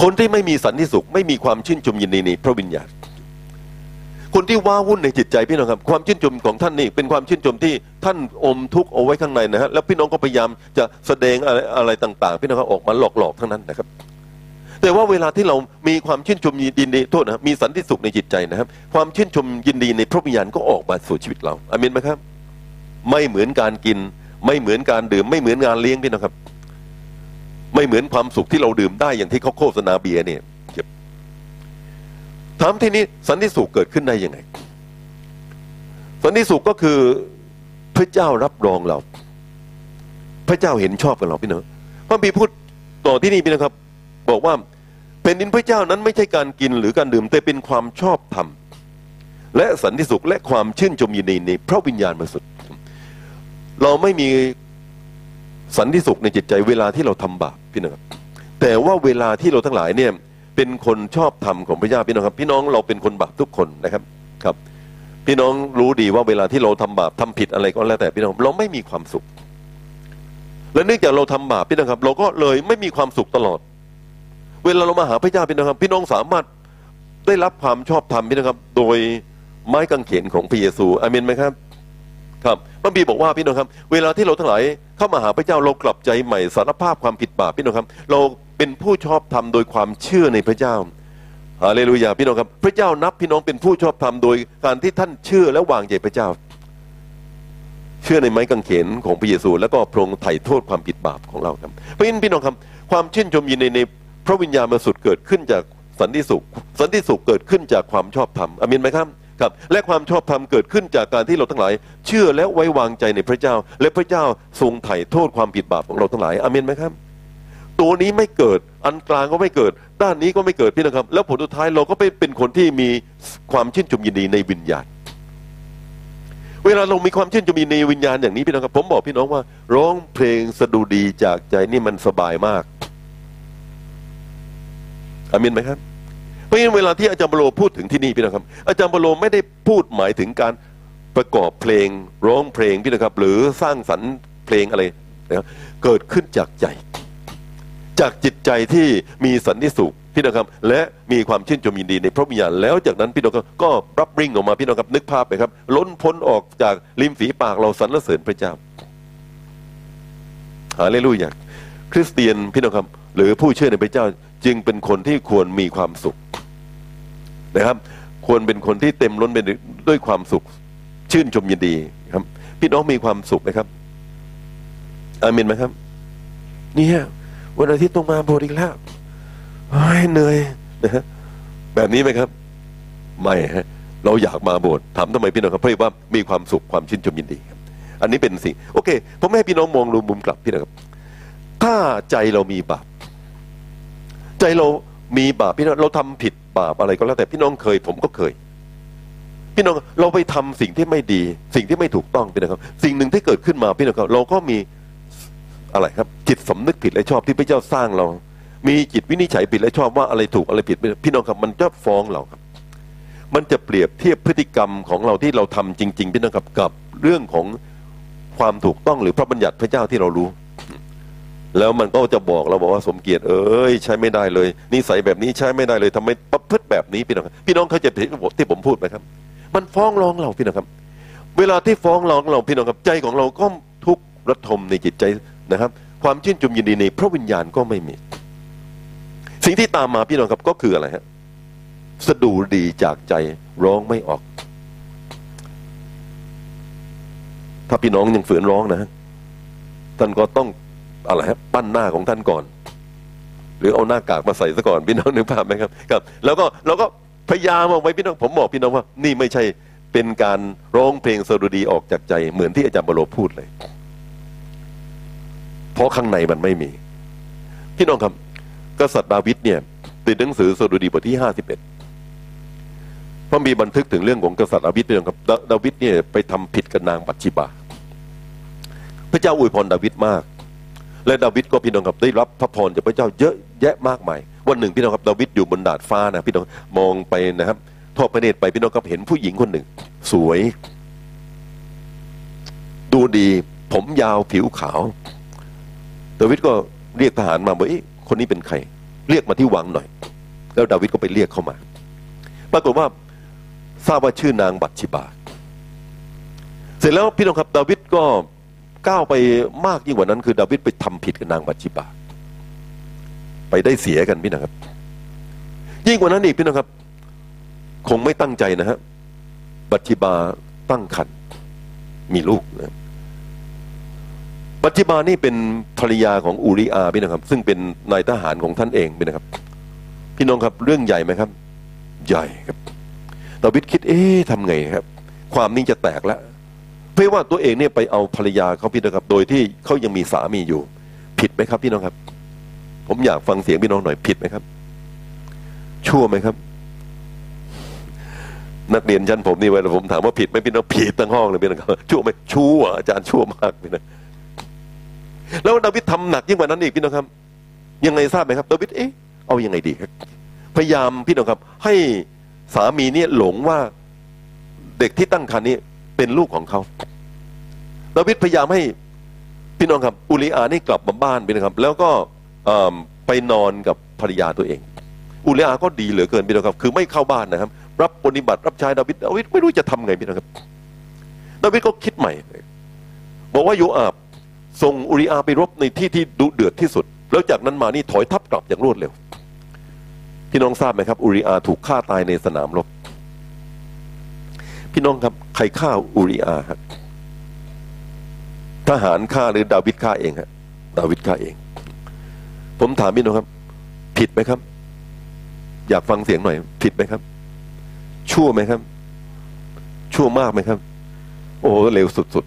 คนที่ไม่มีสันติสุข ไม่มีความชื่นชมยินดีในพระวิญญาณ คนที่ว้าวุ่นในจิตใจพี่น้องครับ ความชื่นชมของท่านนี่เป็นความชื่นชมที่ท่านอมทุกข์เอาไว้ข้างในนะฮะแล้วพี่น้องก็พยายามจะแสดงอะไรอะไรต่าง ๆ พี่น้องครับออกมาหลอกๆทั้งนั้นนะครับ แต่ว่าเวลาที่เรามีความชื่นชมยินดีโทษนะครับมีสันติสุขในจิตใจนะครับ ความชื่นชมยินดีในพระวิญญาณก็ออกมาสู่ชีวิตเราอามินไหมครับ ไม่เหมือนการกิน ไม่เหมือนการดื่ม ไม่เหมือนงานเลี้ยงพี่นะครับ ไม่เหมือนความสุขที่เราดื่มได้อย่างที่เขาโฆษณาเบียร์เนี่ยถามที่นี้สันติสุขเกิดขึ้นได้ยังไง สันติสุขก็คือพระเจ้ารับรองเรา พระเจ้าเห็นชอบกับเราพี่น้องพระบีพูดต่อที่นี่พี่นะครับ บอกว่าแผ่นดินพระเจ้านั้นไม่ใช่การกินหรือการดื่มแต่เป็นความชอบธรรมและสันติสุขและความชื่นชมยินดีในพระวิญญาณบริสุทธิ์เราไม่มีสันติสุขในจิตใจเวลาที่เราทำบาปพี่น้องครับแต่ว่าเวลาที่เราทั้งหลายเนี่ยเป็นคนชอบธรรมของพระเจ้าพี่น้องครับ พี่น้องเราเป็นคนบาปทุกคนนะครับครับ พี่น้องรู้ดีว่าเวลาที่เราทำบาปทำผิดอะไรก็แล้วแต่พี่น้องเราไม่มีความสุข และเนื่องจากเราทำบาปพี่น้องครับ เราก็เลยไม่มีความสุขตลอด เวลาเรามาหาพระเจ้าพี่น้องครับ พี่น้องสามารถได้รับความชอบธรรมพี่น้องครับ โดยไม้กางเขนของพระเยซูอาเมนไหมครับ ครับพระบีบอกว่าพี่น้องครับ เวลาที่เราทั้งหลายเข้ามาหาพระเจ้าเรากลับใจใหม่สารภาพความผิดบาปพี่น้องครับ เราเป็นผู้ชอบธรรมโดยความเชื่อในพระเจ้าฮาเลลูยาพี่น้องครับพระเจ้านับพี่น้องเป็นผู้ชอบธรรมโดยการที่ท่านเชื่อและวางใจพระเจ้า เชื่อในไม้กางเขนของพระเยซู แล้วก็พระองค์ไถ่โทษความผิดบาปของเราครับเพราะฉะนั้นพี่น้องครับ ความชื่นชมยินในใน พระวิญญาณบริสุทธิ์เกิดขึ้นจากสันติสุข สันติสุขเกิดขึ้นจากความชอบธรรมอามินไหมครับครับ และความชอบธรรมเกิดขึ้นจากการที่เราทั้งหลาย เชื่อและไว้วางใจในพระเจ้า และพระเจ้าทรงไถ่โทษความผิดบาปของเราทั้งหลายอามินไหมครับ ตัวนี้ไม่เกิดอันกลางก็ไม่เกิด ด้านนี้ก็ไม่เกิดพี่นะครับ แล้วผลสุดท้ายเราก็เป็นเป็นคนที่มีความชื่นชมยินดีในวิญญาณเวเวลาเรามีความชื่นชมยินดีในวิญญาณอย่างนี้พี่น้องครับผมบอกพี่น้องว่า ร้องเพลงสดุดีจากใจนี่มันสบายมาก อามินไหมครับเพราะฉะนั้นเวลาที่อาจารย์บโลพูดถึงที่นี่พี่น้องครับ อาจารย์บโลไม่ได้พูดหมายถึงการประกอบเพลงร้องเพลงพี่น้องครับ หรือสร้างสรรค์เพลงอะไรนะครับเกิดขึ้นจากใจ จากจิตใจที่มีสันติสุขพี่น้องครับ และมีความชื่นชมยินดีในพระวิญญาณแล้วจากนั้นพี่น้องครับก็รับริ่งออกมาพี่น้องครับนึกภาพไปครับ ล้นพ้นออกจากริมฝีปากเราสรรเสริญพระเจ้าฮาเลลูยาคริสเตียนพี่น้องครับ หรือผู้เชื่อในพระเจ้า จึงเป็นคนที่ควรมีความสุขนะครับ ควรเป็นคนที่เต็มล้นไปด้วยความสุข ชื่นชมยินดีครับ พี่น้องมีความสุขไหมครับ อามินไหมครับเนี่ยวันอาทิตย์ต้องมาโบสถ์อีกแล้วอ้ยเหนื่อยนะฮะแบบนี้ไหมครับ ไม่ฮะเราอยากมาโบสถ์ถามทำไมพี่น้องครับเพราะว่ามีความสุขความชื่นชมยินดีครับ อันนี้เป็นสิ่งโอเค ผมให้พี่น้องมองดูมุมกลับพี่น้องครับ ถ้าใจเรามีบาป ใจเรามีบาปพี่น้องเราทำผิดบาปอะไรก็แล้วแต่พี่น้องเคย ผมก็เคย พี่น้องเราไปทำสิ่งที่ไม่ดี สิ่งที่ไม่ถูกต้องพี่น้องครับ สิ่งหนึ่งที่เกิดขึ้นมาพี่น้องครับ เราก็มีอะไรครับ จิตสำนึกผิดและชอบที่พระเจ้าสร้างเรา มีจิตวินิจฉัยผิดและชอบว่าอะไรถูกอะไรผิด พี่น้องครับมันจะฟ้องเราครับ มันจะเปรียบเทียบพฤติกรรมของเราที่เราทำจริง ๆ พี่น้องครับกับเรื่องของความถูกต้องหรือพระบัญญัติพระเจ้าที่เรารู้ แล้วมันก็จะบอกเราบอกว่าสมเกียรติเอ้ยใช้ไม่ได้เลยนิสัยแบบนี้ใช้ไม่ได้เลยทำไมประพฤติแบบนี้พี่น้องพี่น้องเข้าใจที่ผมพูดไหมครับ มันฟ้องร้องเราพี่น้องครับ เวลาที่ฟ้องร้องเราพี่น้องครับใจของเราก็ทุกข์ระทมในจิตใจนะครับ ความชื่นชมยินดีในพระวิญญาณก็ไม่มี สิ่งที่ตามมาพี่น้องครับก็คืออะไรฮะสะดูดีจากใจร้องไม่ออก ถ้าพี่น้องยังฝืนร้องนะท่านก็ต้อง อะไรฮะปั้นหน้าของท่านก่อน หรือเอาหน้ากากมาใส่ซะก่อนพี่น้องนึกภาพไหมครับครับ แล้วก็เราก็พยายามเอาไว้พี่น้องผมบอกพี่น้องว่า นี่ไม่ใช่เป็นการร้องเพลงสดุดีออกจากใจ เหมือนที่อาจารย์บโลพูดเลย เพราะข้างในมันไม่มี พี่น้องครับ กษัตริย์ดาวิดเนี่ย ติดหนังสือสดุดีบทที่ห้าสิบเอ็ดพระมีบันทึกถึงเรื่องของกษัตริย์ดาวิดพี่องครับดาวิดเนี่ยไปทำผิดกับนางบัตชิบา พระเจ้าอวยพรดาวิดมาก และดาวิดก็พี่น้องครับได้รับพระพรจากพระเจ้าเยอะแยะมากมายวันหนึ่งพี่น้องครับดาวิดอยู่บนดาดฟ้านะพี่น้องมองไปนะครับทอดพระเนตรไปพี่น้องครับเห็นผู้หญิงคนหนึ่ง สวย ดูดีผมยาวผิวขาว ดาวิดก็เรียกทหารมาบอกอคนนี้เป็นใคร เรียกมาที่วังหน่อย แล้วดาวิดก็ไปเรียกเข้ามา ปรากฏว่าทราบว่าชื่อนางบัตชิบา เสร็จแล้วพี่น้องครับ ดาวิดก็ ก้าวไปมากยิ่งกว่านั้นคือดาวิดไปทำผิดกับนางบัตชิบา ไปได้เสียกันพี่นะครับ ยิ่งกว่านั้นอีกพี่น้องครับ คงไม่ตั้งใจนะฮะบัตชิบาตั้งครรภ์มีลูกนะบัตชิบานี่เป็นภรรยาของอูริอาพี่นะครับ ซึ่งเป็นนายทหารของท่านเองพี่นะครับ พี่น้องครับเรื่องใหญ่ไหมครับ ใหญ่ครับดาวิดคิดเอ๊ะทำไงครับ ความนี้จะแตกแล้ว เพราะว่าตัวเองเนี่ยไปเอาภรรยาเขาพี่นะครับ โดยที่เขายังมีสามีอยู่ ผิดไหมครับ พี่น้องครับ ผมอยากฟังเสียงพี่น้องหน่อยผิดไหมครับ ชั่วไหมครับ นักเรียนชั้นผมนี่เวลาผมถามว่าผิดไหมพี่น้องผิดตั้งห้องเลยพี่น้องครับชั่วไหมชั่วอาจารย์ชั่วมากพี่นะแล้วดาวิดทำหนักยิ่งกว่านั้นอีกพี่น้องครับ ยังไงทราบไหมครับดาวิดเอ๊ะเอายังไงดีครับ พยายามพี่น้องครับ ให้สามีเนี่ยหลงว่าเด็กที่ตั้งครรภ์นี้ เป็นลูกของเขาดาวิดพยายามให้พี่น้องครับ อุลิอานี่กลับมาบ้านพี่นะครับ แล้วก็ไปนอนกับภรรยาตัวเอง อุลิอาก็ดีเหลือเกินพี่น้องครับ คือไม่เข้าบ้านนะครับ รับปฏิบัติรับใช้ดาวิดดาวิดไม่รู้จะทำไงพี่น้องครับดาวิดก็คิดใหม่ บอกว่าโยอาบส่งอุริอาไปรบในที่ที่ดุเดือดที่สุด แล้วจากนั้นมานี่ถอยทับกลับอย่างรวดเร็ว พี่น้องทราบไหมครับ อุริอาถูกฆ่าตายในสนามรบ พี่น้องครับ ใครฆ่าอุริอาครับทหารฆ่าหรือดาวิดฆ่าเองฮะดาวิดฆ่าเอง ผมถามพี่น้องครับ ผิดไหมครับ อยากฟังเสียงหน่อย ผิดไหมครับ ชั่วไหมครับ ชั่วมากไหมครับ โอ้เร็วสุด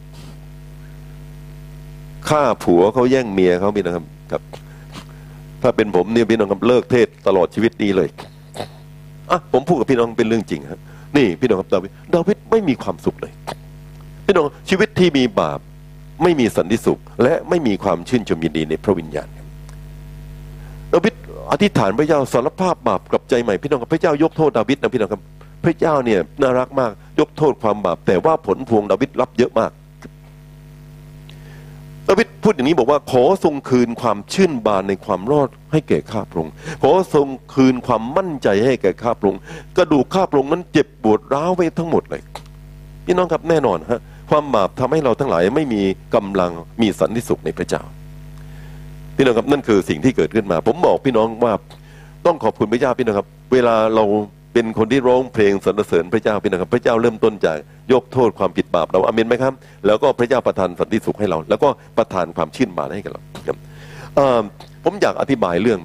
ๆฆ่าผัวเขาแย่งเมียเขาพี่นะครับครับ ถ้าเป็นผมเนี่ยพี่น้องครับเลิกเทศตลอดชีวิตนี้เลยอะผมพูดกับพี่น้องเป็นเรื่องจริงครับ นี่พี่น้องครับดาวิดดาวิดไม่มีความสุขเลย พี่น้องชีวิตที่มีบาปไม่มีสันติสุข และไม่มีความชื่นชมยินดีในพระวิญญาณดาวิดอธิษฐานพระเจ้าสารภาพบาปกลับใจใหม่พี่น้องครับพระเจ้ายกโทษดาวิดนะพี่น้องครับพระเจ้าเนี่ยน่ารักมากยกโทษความบาปแต่ว่าผลพวงดาวิดรับเยอะมาก ดาวิดพูดอย่างนี้บอกว่า ขอทรงคืนความชื่นบานในความรอดให้แก่ข้าพระองค์ขอทรงคืนความมั่นใจให้แก่ข้าพระองค์กระดูกข้าพระองค์นั้นเจ็บปวดร้าวไปทั้งหมดเลยพี่น้องครับแน่นอนฮะความบาปทำให้เราทั้งหลายไม่มีกำลังมีสันติสุขในพระเจ้า พี่น้องครับนั่นคือสิ่งที่เกิดขึ้นมา ผมบอกพี่น้องว่าต้องขอบคุณพระเจ้าพี่น้องครับ เวลาเรา เป็นคนที่ร้องเพลงสรรเสริญพระเจ้าพี่น้องครับพระเจ้าเริ่มต้นจากยกโทษความผิดบาปเราอาเมนไหมครับ แล้วก็พระเจ้าประทานสันติสุขให้เรา แล้วก็ประทานความชื่นบานให้กับเราครับผมอยากอธิบายเรื่อง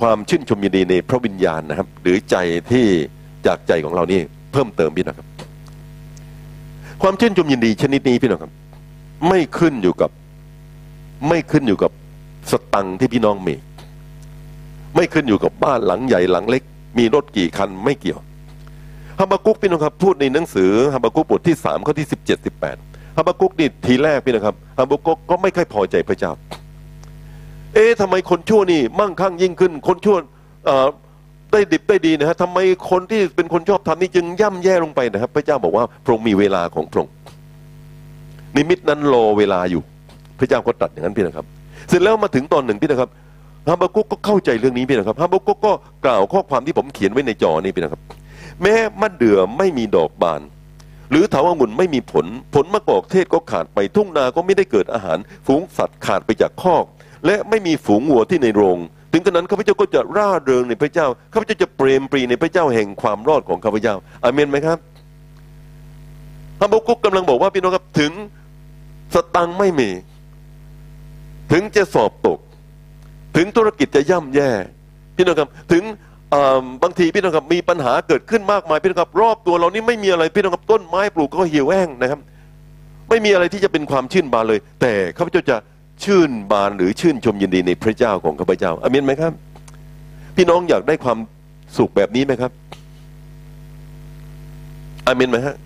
ความชื่นชมยินดีในพระวิญญาณนะครับ หรือใจที่จากใจของเรานี่เพิ่มเติมพี่น้องครับ ความชื่นชมยินดีชนิดนี้พี่น้องครับ ไม่ขึ้นอยู่กับ ไม่ขึ้นอยู่กับสตังที่พี่น้องมี ไม่ขึ้นอยู่กับบ้านหลังใหญ่หลังเล็ก มีรถกี่คันไม่เกี่ยวฮัมบากุกพี่น้องครับพูดในหนังสือฮัมบากุกบทที่สามข้อที่สิบเจ็ดสิบแปดฮัมบากุกนี่ทีแรกพี่นะครับฮัมบากุกก็ไม่ค่อยพอใจพระเจ้า เอ๊ะทำไมคนชั่วนี่มั่งคั่งยิ่งขึ้น คนชั่วได้ดิบได้ดีนะฮะทำไมคนที่เป็นคนชอบทำนี่จึงย่ำแย่ลงไปนะครับ พระเจ้าบอกว่าพระองค์มีเวลาของพระองค์นิมิตนั้นรอเวลาอยู่ พระเจ้าก็ตัดอย่างนั้นพี่นะครับ เสร็จแล้วมาถึงตอนหนึ่งพี่นะครับ ฮัมบากุกก็เข้าใจเรื่องนี้พี่นะครับฮัมบากุกก็กล่าวข้อความที่ผมเขียนไว้ในจอนี่พี่นะครับ แม้มะเดื่อไม่มีดอกบาน หรือเถาวัลย์ไม่มีผล ผลมะกอกเทศก็ขาดไปทุ่งนาก็ไม่ได้เกิดอาหาร ฝูงสัตว์ขาดไปจากคอก และไม่มีฝูงวัวที่ในโรงถึงกระนั้นข้าพเจ้าก็จะร่าเริงในพระเจ้าข้าพเจ้าจะเปรมปรีในพระเจ้าแห่งความรอดของข้าพเจ้าอาเมนไหมครับฮัมบากุกกำลังบอกว่าพี่น้องครับถึงสตังไม่มี ถึงจะสอบตก ถึงธุรกิจจะย่ำแย่ พี่น้องครับถึงบางทีพี่น้องครับมีปัญหาเกิดขึ้นมากมายพี่น้องครับรอบตัวเรานี่ไม่มีอะไรพี่น้องครับต้นไม้ปลูกก็เหี่ยวแห้งนะครับ ไม่มีอะไรที่จะเป็นความชื่นบานเลย แต่ข้าพเจ้าจะชื่นบานหรือชื่นชมยินดีในพระเจ้าของข้าพเจ้าอาเมนไหมครับ พี่น้องอยากได้ความสุขแบบนี้ไหมครับอาเมนไหมฮะ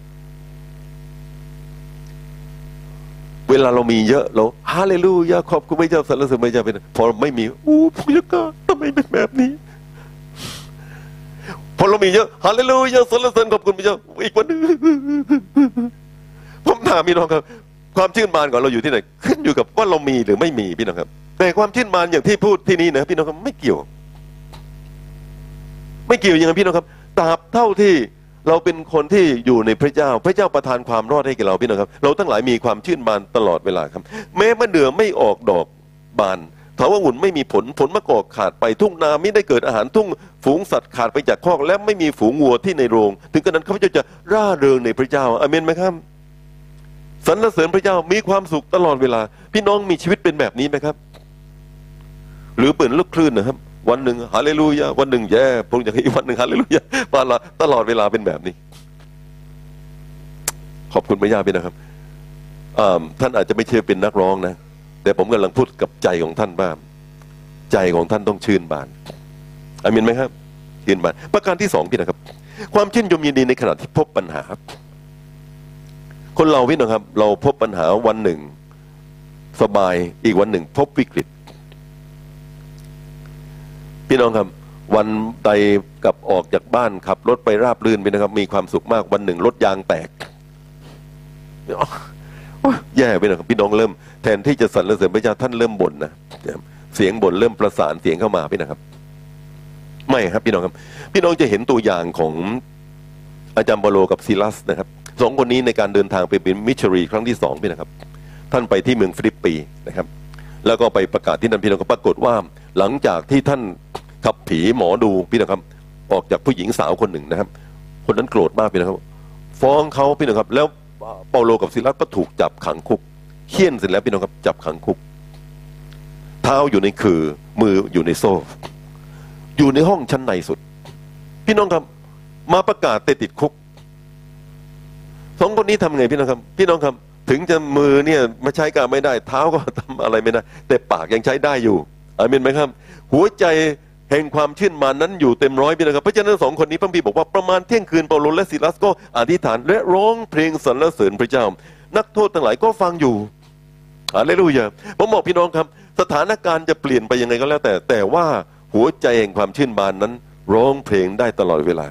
เวลาเรามีเยอะเราฮาเลลูยาขอบคุณพระเจ้าสรรเสริญพระเจ้าเป็นพอไม่มีอู้พระเจ้าทำไมเป็นแบบนี้พอเรามีเยอะฮาเลลูยาสรรเสริญขอบคุณพระเจ้าอีกวันหนึงผมถามพี่น้องครับ ความชื่นบานของเราอยู่ที่ไหน ขึ้นอยู่กับว่าเรามีหรือไม่มีพี่น้องครับ แต่ความชื่นบานอย่างที่พูดที่นี่นะพี่น้องครับไม่เกี่ยว ไม่เกี่ยวยังไงพี่น้องครับตราบเท่าที่ เราเป็นคนที่อยู่ในพระเจ้า พระเจ้าประทานความรอดให้แก่เราพี่น้องครับ เราทั้งหลายมีความชื่นบานตลอดเวลาครับ แม้มะเดื่อไม่ออกดอกบานถาวรหุ่นไม่มีผลผลมะกอกขาดไปทุ่งนาไม่ได้เกิดอาหารทุ่งฝูงสัตว์ขาดไปจากคอกและไม่มีฝูงวัวที่ในโรง ถึงกระนั้นข้าพเจ้าจะร่าเริงในพระเจ้าอาเมนไหมครับสรรเสริญพระเจ้ามีความสุขตลอดเวลา พี่น้องมีชีวิตเป็นแบบนี้ไหมครับ หรือเปิดลูกคลื่นนะครับ วันหนึ่งฮาเลลูยาวันหนึ่งแย่พงอย่างอีกวันหนึ่งฮาเลลูยาตลอดตลอดเวลาเป็นแบบนี้ ขอบคุณพระเจ้าพี่นะครับท่านอาจจะไม่เชื่อเป็นนักร้องนะ แต่ผมกำลังพูดกับใจของท่านบ้างใจของท่านต้องชื่นบานอามินไหมครับ ชื่นบาน ประการที่สองพี่นะครับ ความชื่นชมยินดีในขณะที่พบปัญหา คนเราพี่นะครับ เราพบปัญหาวันหนึ่ง สบายอีกวันหนึ่ง พบวิกฤต พี่น้องครับวันใดกลับออกจากบ้านขับรถไปราบรื่นไปนะครับ มีความสุขมากวันหนึ่งรถยางแตกแย่ไปนะครับพี่น้องเริ่มแทนที่จะสรรเสริญพระเจ้าท่านเริ่มบ่นนะเสียงบ่นเริ่มประสานเสียงเข้ามาพี่นะครับ ไม่ครับ พี่น้องครับ พี่น้องจะเห็นตัวอย่างของอาจารย์บโลกับซิลัสนะครับสองคนนี้ในการเดินทางไปเป็นมิชชัรีครั้งที่สองพี่นะครับ ท่านไปที่เมืองฟิลิปปีนะครับ แล้วก็ไปประกาศที่นั่นพี่น้องก็ปรากฏว่า หลังจากที่ท่านับผีหมอดูพี่นะครับ ออกจากผู้หญิงสาวคนหนึ่งนะครับ คนนั้นโกรธมากพี่นะครับ ฟ้องเขาพี่นะครับ แล้วเปาโลกับซิลัสก็ถูกจับขังคุกเคี่ยนเสร็จแล้วพี่น้องครับ จับขังคุก เท้าอยู่ในคือมืออยู่ในโซ่ อยู่ในห้องชั้นในสุด พี่น้องครับ มาประกาศแต่ติดคุกสองคนนี้ทำไงพี่น้องครับ พี่น้องครับ ถึงจะมือเนี่ยมาใช้การไม่ได้ เท้าก็ทำอะไรไม่ได้ แต่ปากยังใช้ได้อยู่อามินไหมครับ หัวใจ แห่งความชื่นมานั้นอยู่เต็มร้อยพี่นะครับ เพราะฉะนั้นสองคนนี้พระบีบอกว่าประมาณเที่ยงคืนเปาโลและซิลัสก็อธิษฐานและร้องเพลงสรรเสริญพระเจ้า นักโทษทั้งหลายก็ฟังอยู่อาเลลูยาผมบอกพี่น้องครับ สถานการณ์จะเปลี่ยนไปยังไงก็แล้วแต่ แต่ว่าหัวใจแห่งความชื่นบานนั้น ร้องเพลงได้ตลอดเวลา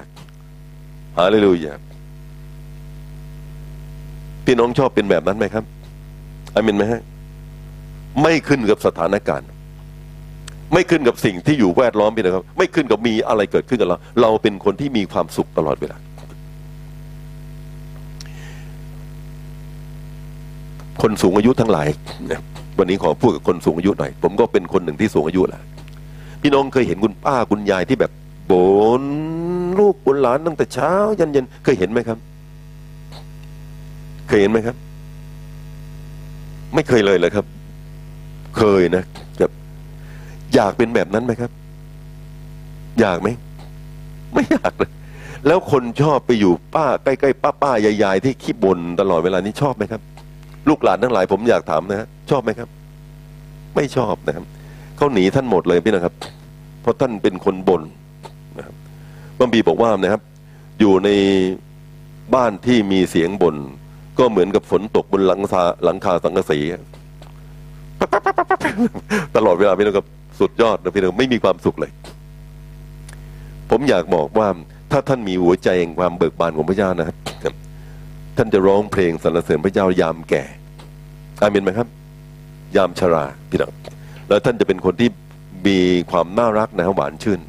ฮาเลลูยาพี่น้องชอบเป็นแบบนั้นไหมครับอามินไหมฮะไม่ขึ้นกับสถานการณ์ ไม่ขึ้นกับสิ่งที่อยู่แวดล้อมพี่นะครับ ไม่ขึ้นกับมีอะไรเกิดขึ้นกับเรา เราเป็นคนที่มีความสุขตลอดเวลาคนสูงอายุทั้งหลายวันนี้ขอพูดกับคนสูงอายุหน่อย ผมก็เป็นคนหนึ่งที่สูงอายุแหละพี่น้องเคยเห็นคุณป้าคุณยายที่แบบโบนลูกบนหลานตั้งแต่เช้า ยันเย็นเคยเห็นไหมครับ เคยเห็นไหมครับ ไม่เคยเลยเลยครับ เคยนะ อยากเป็นแบบนั้นไหมครับ อยากไหม ไม่อยากเลย แล้วคนชอบไปอยู่ป้าใกล้ๆป้าป้ายายๆที่ขี้บ่นตลอดเวลานี้ชอบไหมครับ ลูกหลานทั้งหลายผมอยากถามนะฮะชอบไหมครับ ไม่ชอบนะครับเขาหนีท่านหมดเลยพี่นะครับ เพราะท่านเป็นคนบ่นนะครับบัมบีบอกว่านะครับ อยู่ในบ้านที่มีเสียงบ่นก็เหมือนกับฝนตกบนหลังคาหลังคาสังกะสีตลอดเวลาพี่น้องครับ สุดยอดนะพี่น้องไม่มีความสุขเลย ผมอยากบอกว่าถ้าท่านมีหัวใจแห่งความเบิกบานของพระเจ้านะครับท่านจะร้องเพลงสรรเสริญพระเจ้ายามแก่ อาเมนไหมครับ ยามชราพี่น้องแล้วท่านจะเป็นคนที่มีความน่ารักนะครับหวานชื่น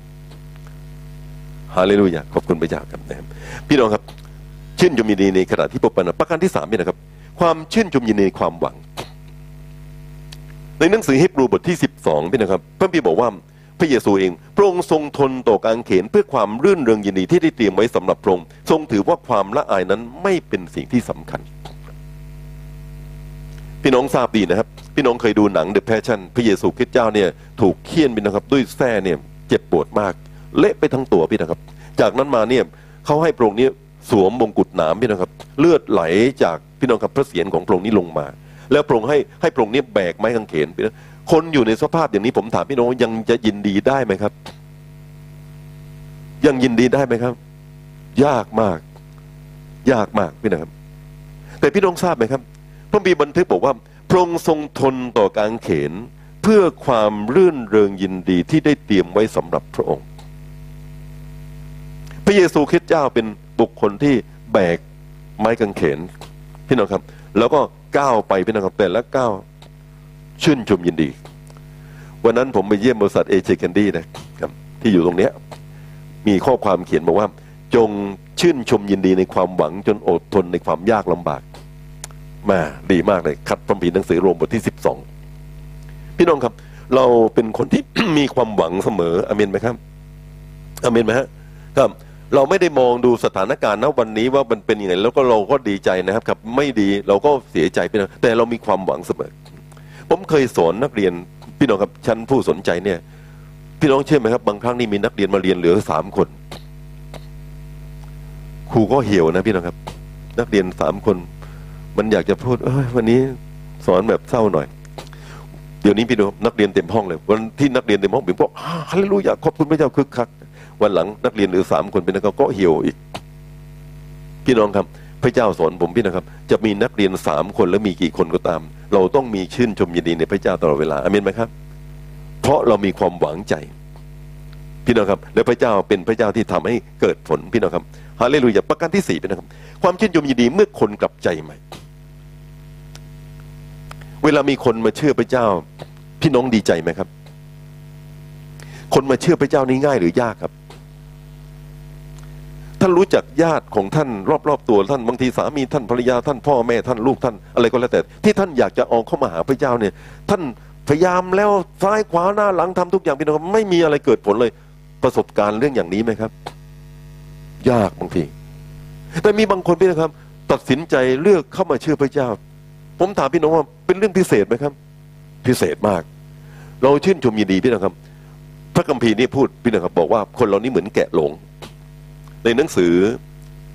ฮาเลลูยาขอบคุณพระเจ้าครับนะครับพี่น้องครับ ชื่นชมยินดีในขณะที่พบกันประการที่สามนี่นะครับ ความชื่นชมยินดีในความหวัง ในหนังสือฮิบรูบทที่สิบสองพี่นะครับพระบีบอกว่าพระเยซูเองพระองค์ทรงทนต่อการเขนเพื่อความรื่นเริงยินดีที่ได้เตรียมไว้สำหรับพระองค์ทรงถือว่าความละอายนั้นไม่เป็นสิ่งที่สำคัญ พี่น้องทราบดีนะครับ พี่น้องเคยดูหนัง The Passion พระเยซูคริสต์เจ้าเนี่ยถูกเคี่ยนพี่นะครับ ด้วยแส้เนี่ยเจ็บปวดมาก เละไปทั้งตัวพี่นะครับ จากนั้นมาเนี่ยเขาให้พระองค์นี้สวมมงกุฎหนามพี่นะครับ เลือดไหลจากพี่น้องครับพระเศียรของพระองค์นี้ลงมา แล้วพระองค์ให้ให้พระองค์นี้แบกไม้กางเขนพี่นะคนอยู่ในสภาพอย่างนี้ผมถามพี่น้องยังจะยินดีได้ไหมครับ ยังยินดีได้ไหมครับ ยากมาก ยากมากพี่นะครับ แต่พี่น้องทราบไหมครับพระบีบันทึกบอกว่า พระองค์ทรงทนต่อการเขนเพื่อความรื่นเริงยินดีที่ได้เตรียมไว้สำหรับพระองค์ พระเยซูคริสต์เจ้าเป็นบุคคลที่แบกไม้กางเขนพี่น้องครับ แล้วก็ ก้าวไปพี่น้องครับแต่ละก้าวชื่นชมยินดี วันนั้นผมไปเยี่ยมบริษัทเอเจแคนดี้นะครับที่อยู่ตรงเนี้ยมีข้อความเขียนบอกว่า จงชื่นชมยินดีในความหวังจนอดทนในความยากลำบากมาดีมากเลยคัดพระพีหนังสือโรมบทที่สิบสองพี่น้องครับ เราเป็นคนที่มีความหวังเสมออเมนไหมครับอเมนไหมฮะครับ เราไม่ได้มองดูสถานการณ์ณวันนี้ว่ามันเป็นยังไงแล้วก็เราก็ดีใจนะครับครับ ไม่ดีเราก็เสียใจไปนะแต่เรามีความหวังเสมอ ผมเคยสอนนักเรียนพี่น้องครับชั้นผู้สนใจเนี่ย พี่น้องเชื่อไหมครับ บางครั้งนี่มีนักเรียนมาเรียนเหลือสามคน ครูก็เหี่ยวนะพี่น้องครับ นักเรียนสามคน มันอยากจะพูด เอ้ยวันนี้สอนแบบเศร้าหน่อยเดี๋ยวนี้พี่น้องนักเรียนเต็มห้องเลย วันที่นักเรียนเต็มห้องผมบอกฮัลลอยากขอบคุณพระเจ้าคึกคัก วันหลังนักเรียนหลือสามคนเป็นนักก็เหี่ยวอีก พี่น้องครับ พระเจ้าสอนผมพี่นะครับ จะมีนักเรียนสามคนแล้วมีกี่คนก็ตาม เราต้องมีชื่นชมยินดีในพระเจ้าตลอดเวลาอเมนไหมครับ เพราะเรามีความหวังใจ พี่น้องครับ และพระเจ้าเป็นพระเจ้าที่ทำให้เกิดผลพี่น้องครับฮาเลลูยาประการที่สี่พี่น้องครับ ความชื่นชมยินดีเมื่อคนกลับใจใหม่ เวลามีคนมาเชื่อพระเจ้า พี่น้องดีใจไหมครับ คนมาเชื่อพระเจ้านี่ง่ายหรือยากครับ ท่านรู้จักญาติของท่านรอบๆตัวท่านบางทีสามีท่านภรรยาท่านพ่อแม่ท่านลูกท่านอะไรก็แล้วแต่ ที่ท่านอยากจะออกเข้ามาหาพระเจ้าเนี่ย ท่านพยายามแล้วซ้ายขวาหน้าหลังทำทุกอย่างพี่น้องครับไม่มีอะไรเกิดผลเลย ประสบการณ์เรื่องอย่างนี้ไหมครับ ยากบางทีแต่มีบางคนพี่นะครับ ตัดสินใจเลือกเข้ามาเชื่อพระเจ้า ผมถามพี่น้องว่าเป็นเรื่องพิเศษไหมครับ พิเศษมาก เราชื่นชมยินดีพี่นะครับ พระคัมภีร์นี่พูดพี่นะครับ บอกว่าคนเรานี่เหมือนแกะหลง ในหนังสือ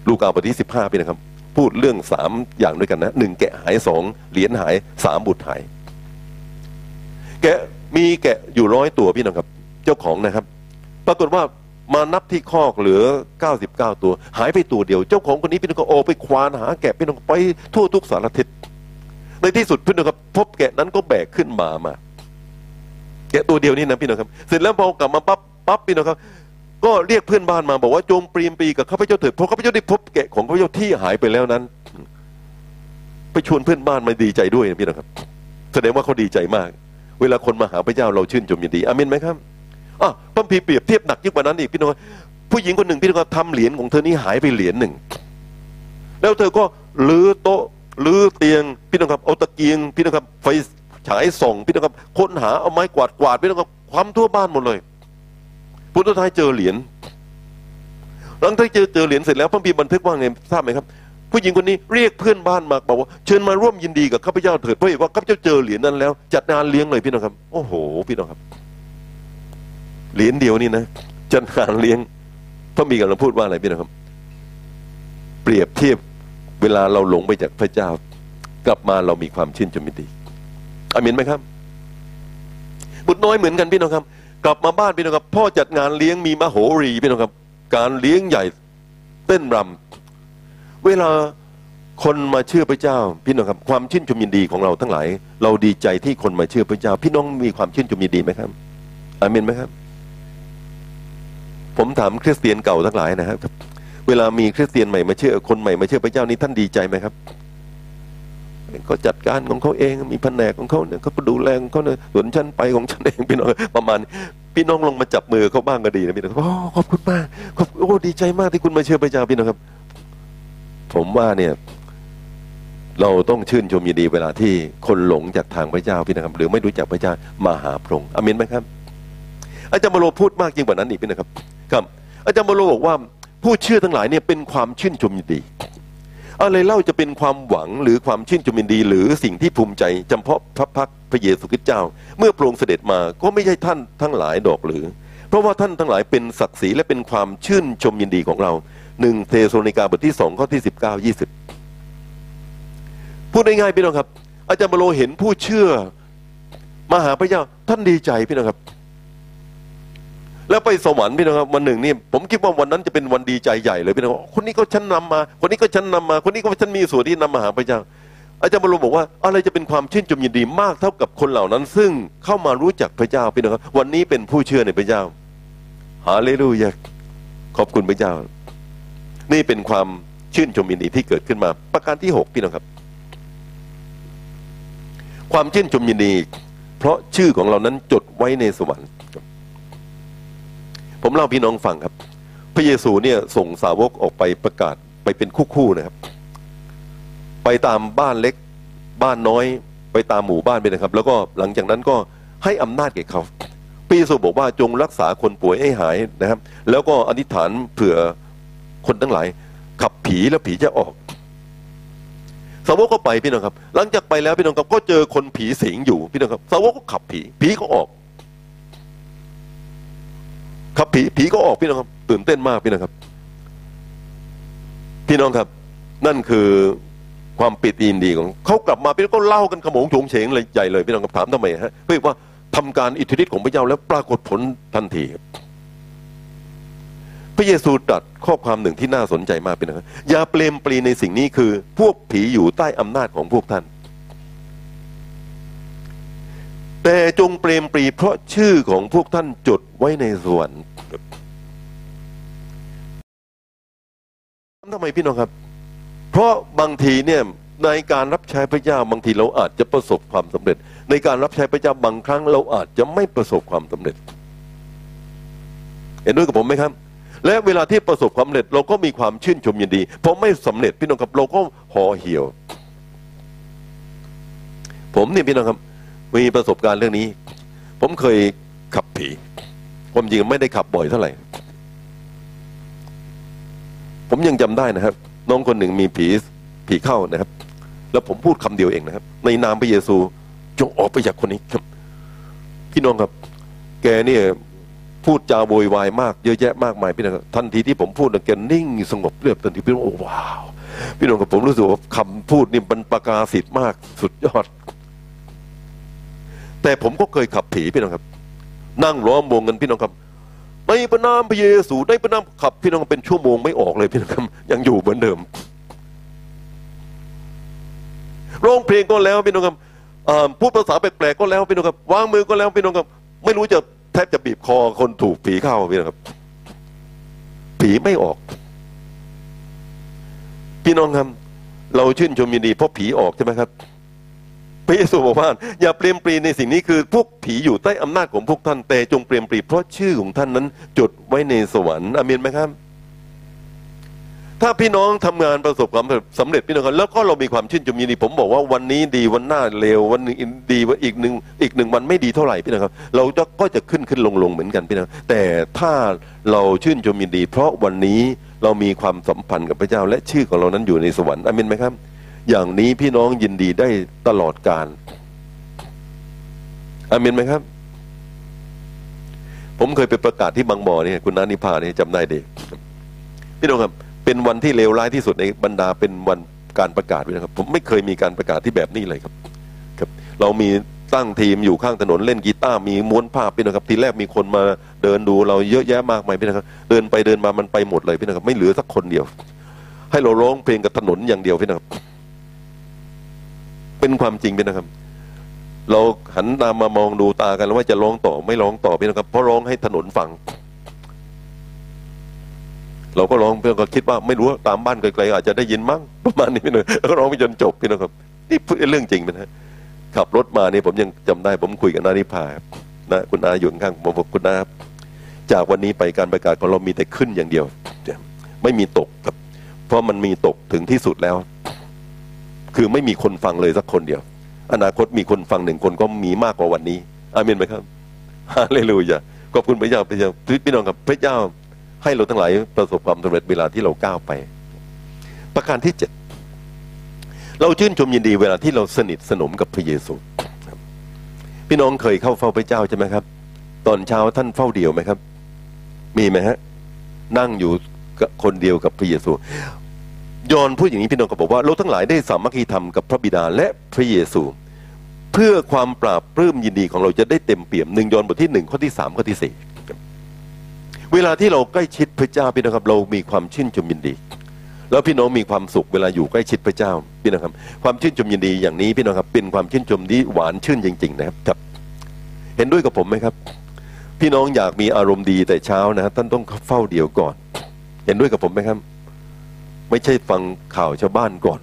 ลูกาบทที่สิบห้าพี่นะครับ พูดเรื่องสามอย่างด้วยกันนะหนึ่งแกะหายสองเหรียญหายสามบุตรหาย แกะมีแกะอยู่ร้อยตัวพี่นะครับ เจ้าของนะครับ ปรากฏว่ามานับที่คอกเหลือ 99 ตัว หายไปตัวเดียว เจ้าของคนนี้พี่น้องก็โอไปควานหาแกะพี่น้องไปทั่วทุกสารทิศในที่สุดพี่น้องครับ พบแกะนั้นก็แบกขึ้นมามา แกะตัวเดียวนี่นะพี่น้องครับ เสร็จแล้วพอกลับมาปั๊บปั๊บพี่น้องครับ ก็เรียกเพื่อนบ้านมาบอกว่าจงปรีมปีกับข้าพเจ้าเถิดเพราะข้าพเจ้าได้พบแกะของข้าพเจ้าที่หายไปแล้วนั้น ไปชวนเพื่อนบ้านมาดีใจด้วยนะพี่น้องครับ แสดงว่าเขาดีใจมาก เวลาคนมาหาพระเจ้าเราชื่นชมยินดีอาเมนไหมครับอะพระพีเปรียบเทียบหนักยิ่งกว่านั้นอีกพี่น้องผู้หญิงคนหนึ่งพี่น้องครับทำเหรียญของเธอนี้หายไปเหรียญหนึ่ง แล้วเธอก็ลื้อโต๊ะลื้อเตียงพี่น้องครับเอาตะเกียงพี่น้องครับไฟฉายส่องพี่น้องครับค้นหาเอาไม้กวาดกวาดพี่น้องครับความทั่วบ้านหมดเลย พุทธทายเจอเหรียญหลังจากเจอเจอเหรียญเสร็จแล้วพระบีบันทึกว่าไงทราบไหมครับ ผู้หญิงคนนี้เรียกเพื่อนบ้านมาบอกว่าเชิญมาร่วมยินดีกับข้าพเจ้าเถิดเพราะเห็นว่าข้าพเจ้าเจอเหรียญนั้นแล้วจัดงานเลี้ยงเลยพี่น้องครับ โอ้โห พี่น้องครับเหรียญเดียวนี่นะจัดงานเลี้ยงพระมีกำลังพูดว่าอะไรพี่น้องครับ เปรียบเทียบเวลาเราหลงไปจากพระเจ้า กลับมาเรามีความชื่นชมยินดีอามินไหมครับ บุตรน้อยเหมือนกันพี่น้องครับ กลับมาบ้านพี่น้องครับ พ่อจัดงานเลี้ยงมีมโหรีพี่น้องครับ การเลี้ยงใหญ่เต้นรำเวลาคนมาเชื่อพระเจ้า พี่น้องครับ ความชื่นชมยินดีของเราทั้งหลาย เราดีใจที่คนมาเชื่อพระเจ้า พี่น้องมีความชื่นชมยินดีไหมครับอามินไหมครับ ผมถามคริสเตียนเก่าทั้งหลายนะครับ เวลามีคริสเตียนใหม่มาเชื่อคนใหม่มาเชื่อพระเจ้านี้ท่านดีใจไหมครับ เขาจัดการของเขาเองมีแผนกของเขาเนี่ยเขาดูแลของเขาเนี่ยส่วนฉันไปของฉันเองพี่น้องประมาณ พี่น้องลงมาจับมือเขาบ้างก็ดีนะพี่น้องโอ้ขอบคุณมากขอบโอ้ดีใจมากที่คุณมาเชื่อพระเจ้าพี่น้องครับ ผมว่าเนี่ย เราต้องชื่นชมยินดีเวลาที่คนหลงจากทางพระเจ้าพี่นะครับ หรือไม่รู้จักพระเจ้ามาหาพระองค์อามินไหมครับ อาจารย์บโลพูดมากยิ่งกว่านั้นอีกพี่นะครับ ครับ อาจารย์บโลบอกว่าผู้เชื่อทั้งหลายเนี่ยเป็นความชื่นชมยินดี อะไรเล่าจะเป็นความหวังหรือความชื่นชมยินดี หรือสิ่งที่ภูมิใจจำเพาะพระพักตร์พระเยซูคริสต์เจ้า เมื่อพรงเสด็จมาก็ไม่ใช่ท่านทั้งหลายดอกหรือ เพราะว่าท่านทั้งหลายเป็นศักดิ์ศรีและเป็นความชื่นชมยินดีของเราหนึ่งเทโลนิกาบทที่สองข้อที่สิบเก้ายี่สิบพูดง่ายๆพี่น้องครับ อาจารย์บโลเห็นผู้เชื่อมาหาพระเจ้าท่านดีใจพี่น้องครับ แล้วไปสวรรค์พี่น้องครับวันหนึ่งนี่ผมคิดว่าวันนั้นจะเป็นวันดีใจใหญ่เลยพี่น้องคนนี้ก็ฉันนำมา คนนี้ก็ฉันนำมา คนนี้ก็ฉันมีส่วนที่นำมาหาพระเจ้าอาจารย์บรมบอกว่าอะไรจะเป็นความชื่นชมยินดีมากเท่ากับคนเหล่านั้น ซึ่งเข้ามารู้จักพระเจ้าพี่น้องครับวันนี้เป็นผู้เชื่อในพระเจ้าฮาเลลูยาขอบคุณพระเจ้า นี่เป็นความชื่นชมยินดีที่เกิดขึ้นมา ประการที่หกพี่น้องครับ ความชื่นชมยินดี เพราะชื่อของเรานั้นจดไว้ในสวรรค์ ผมเล่าพี่น้องฟังครับ พระเยซูเนี่ยส่งสาวกออกไปประกาศไปเป็นคู่ๆนะครับ ไปตามบ้านเล็กบ้านน้อย ไปตามหมู่บ้านไปนะครับ แล้วก็หลังจากนั้นก็ให้อำนาจแก่เขาพระเยซูบอกว่าจงรักษาคนป่วยให้หายนะครับ แล้วก็อธิษฐานเผื่อคนทั้งหลาย ขับผีแล้วผีจะออกสาวกก็ไปพี่น้องครับ หลังจากไปแล้วพี่น้องครับก็เจอคนผีสิงอยู่พี่น้องครับ สาวกก็ขับผี ผีก็ออก ขับผีผีก็ออกพี่น้องครับ ตื่นเต้นมากพี่น้องครับ พี่น้องครับ นั่นคือความปิติยินดีของเขากลับมาพี่น้องก็เล่ากันขโมงโฉงเฉงเลยใหญ่เลยพี่น้องครับถามทำไมฮะเพื่อว่าทำการอิทธิฤทธิ์ของพระเจ้าแล้วปรากฏผลทันทีพระเยซูตรัสข้อความหนึ่งที่น่าสนใจมากพี่น้องครับอย่าเปลมปลีในสิ่งนี้คือ พวกผีอยู่ใต้อำนาจของพวกท่าน แต่จงเปรมปรีเพราะชื่อของพวกท่านจดไว้ในสวรรค์ทำไมพี่น้องครับ เพราะบางทีเนี่ยในการรับใช้พระเจ้าบางทีเราอาจจะประสบความสำเร็จ ในการรับใช้พระเจ้าบางครั้ง เราอาจจะไม่ประสบความสำเร็จ เห็นด้วยกับผมไหมครับ และเวลาที่ประสบความสำเร็จเราก็มีความชื่นชมยินดีพอไม่สำเร็จพี่น้องครับเราก็ห่อเหี่ยว ผมเนี่ยพี่น้องครับ มีประสบการณ์เรื่องนี้ ผมเคยขับผีผมจริงไม่ได้ขับบ่อยเท่าไหร่ ผมยังจำได้นะครับ น้องคนหนึ่งมีผีผีเข้านะครับ แล้วผมพูดคำเดียวเองนะครับ ในนามพระเยซู จงออกไปจากคนนี้ครับ พี่น้องครับ แกเนี่ยพูดจาโวยวายมากเยอะแยะมากมายพี่น้องครับทันทีที่ผมพูดแกนิ่งสงบเรียบทันทีพี่น้องโอ้ว้าว พี่น้องครับผมรู้สึกว่าคำพูดนี่มันประกาศสิทธิ์มากสุดยอด แต่ผมก็เคยขับผีพี่น้องครับ นั่งล้อมวงกันพี่น้องครับในพระนามพระเยซูในพระนามขับพี่น้องเป็นชั่วโมงไม่ออกเลยพี่น้องครับ ยังอยู่เหมือนเดิมร้องเพลงก็แล้วพี่น้องครับพูดภาษาแปลกๆก็แล้วพี่น้องครับวางมือก็แล้วพี่น้องครับ ไม่รู้จะแทบจะบีบคอคนถูกผีเข้าพี่น้องครับ ผีไม่ออก พี่น้องครับ เราชื่นชมยินดีเพราะผีออกใช่ไหมครับ พระเยซูบอกว่าอย่าเปลี่ยนปรีในสิ่งนี้คือพวกผีอยู่ใต้อำนาจของพวกท่านแต่จงเปลี่ยนปรีเพราะชื่อของท่านนั้นจดไว้ในสวรรค์อเมนไหมครับ ถ้าพี่น้องทำงานประสบความสำเร็จพี่น้องครับแล้วก็เรามีความชื่นชมยินดีผมบอกว่าวันนี้ดีวันหน้าเลววันหนึงดีวันอีกหนึ่งอีกหนึ่งวันไม่ดีเท่าไหร่พี่น้องครับ เราจะก็จะขึ้นขึ้นลงลงเหมือนกันพี่น้องแต่ถ้าเราชื่นชมยินดี เพราะวันนี้เรามีความสัมพันธ์กับพระเจ้า และชื่อของเรานั้นอยู่ในสวรรค์อเมนไหมครับ อย่างนี้พี่น้องยินดีได้ตลอดกาลอาเมนไหมครับ ผมเคยไปประกาศที่บางบ่อเนี่ยคุณนานิพาเนี่ยจำได้ดีพี่น้องครับ เป็นวันที่เลวร้ายที่สุดในบรรดาเป็นวันการประกาศด้วยนะครับ ผมไม่เคยมีการประกาศที่แบบนี้เลยครับ ครับ เรามีตั้งทีมอยู่ข้างถนนเล่นกีตาร์มีม้วนภาพพี่นะครับ ทีแรกมีคนมาเดินดูเราเยอะแยะมากมายพี่นะครับ เดินไปเดินมามันไปหมดเลยพี่นะครับ ไม่เหลือสักคนเดียว ให้เราร้องเพลงกับถนนอย่างเดียวพี่นะครับ เป็นความจริงพี่นะครับ เราหันตามมามองดูตากันแล้วว่าจะร้องต่อไม่ร้องต่อพี่นะครับ เพราะร้องให้ถนนฟัง เราก็ร้องเพื่อนก็คิดว่าไม่รู้ตามบ้านไกลๆอาจจะได้ยินมั้งประมาณนี้พี่นะแล้วก็ร้องไปจนจบพี่นะครับ นี่เรื่องจริงนะฮะขับรถมาเนี่ยผมยังจำได้ ผมคุยกับนานิพานะคุณอาอยู่ข้างผมบอกคุณอาจากวันนี้ไปการประกาศของเรามีแต่ขึ้นอย่างเดียว ไม่มีตกครับ เพราะมันมีตกถึงที่สุดแล้ว คือไม่มีคนฟังเลยสักคนเดียว อนาคตมีคนฟังหนึ่งคนก็มีมากกว่าวันนี้ อาเมนไหมครับฮาเลลูยาขอบคุณพระเจ้าพระเจ้าพี่น้องครับพระเจ้าให้เราทั้งหลายประสบความสำเร็จเวลาที่เราก้าวไป ประการที่เจ็ดเราชื่นชมยินดีเวลาที่เราสนิทสนมกับพระเยซูพี่น้องเคยเข้าเฝ้าพระเจ้าใช่ไหมครับ ตอนเช้าท่านเฝ้าเดียวไหมครับ มีไหมฮะ นั่งอยู่คนเดียวกับพระเยซู ยอนพูดอย่างนี้พี่น้องก็บอกว่าเราทั้งหลายได้สามัคคีธรรมกับพระบิดาและพระเยซู เพื่อความปราบปลื้มยินดีของเราจะได้เต็มเปี่ยมหนึ่งยอนบทที่หนึ่งข้อที่สามข้อที่สี่เวลาที่เราใกล้ชิดพระเจ้าพี่น้องครับเรามีความชื่นชมยินดี แล้วพี่น้องมีความสุขเวลาอยู่ใกล้ชิดพระเจ้าพี่น้องครับ ความชื่นชมยินดีอย่างนี้พี่น้องครับเป็นความชื่นชมที่หวานชื่นจริง ๆ นะครับครับเห็นด้วยกับผมไหมครับ พี่น้องอยากมีอารมณ์ดีแต่เช้านะท่านต้องเฝ้าเดียวก่อน เห็นด้วยกับผมไหมครับ ไม่ใช่ฟังข่าวชาวบ้านก่อน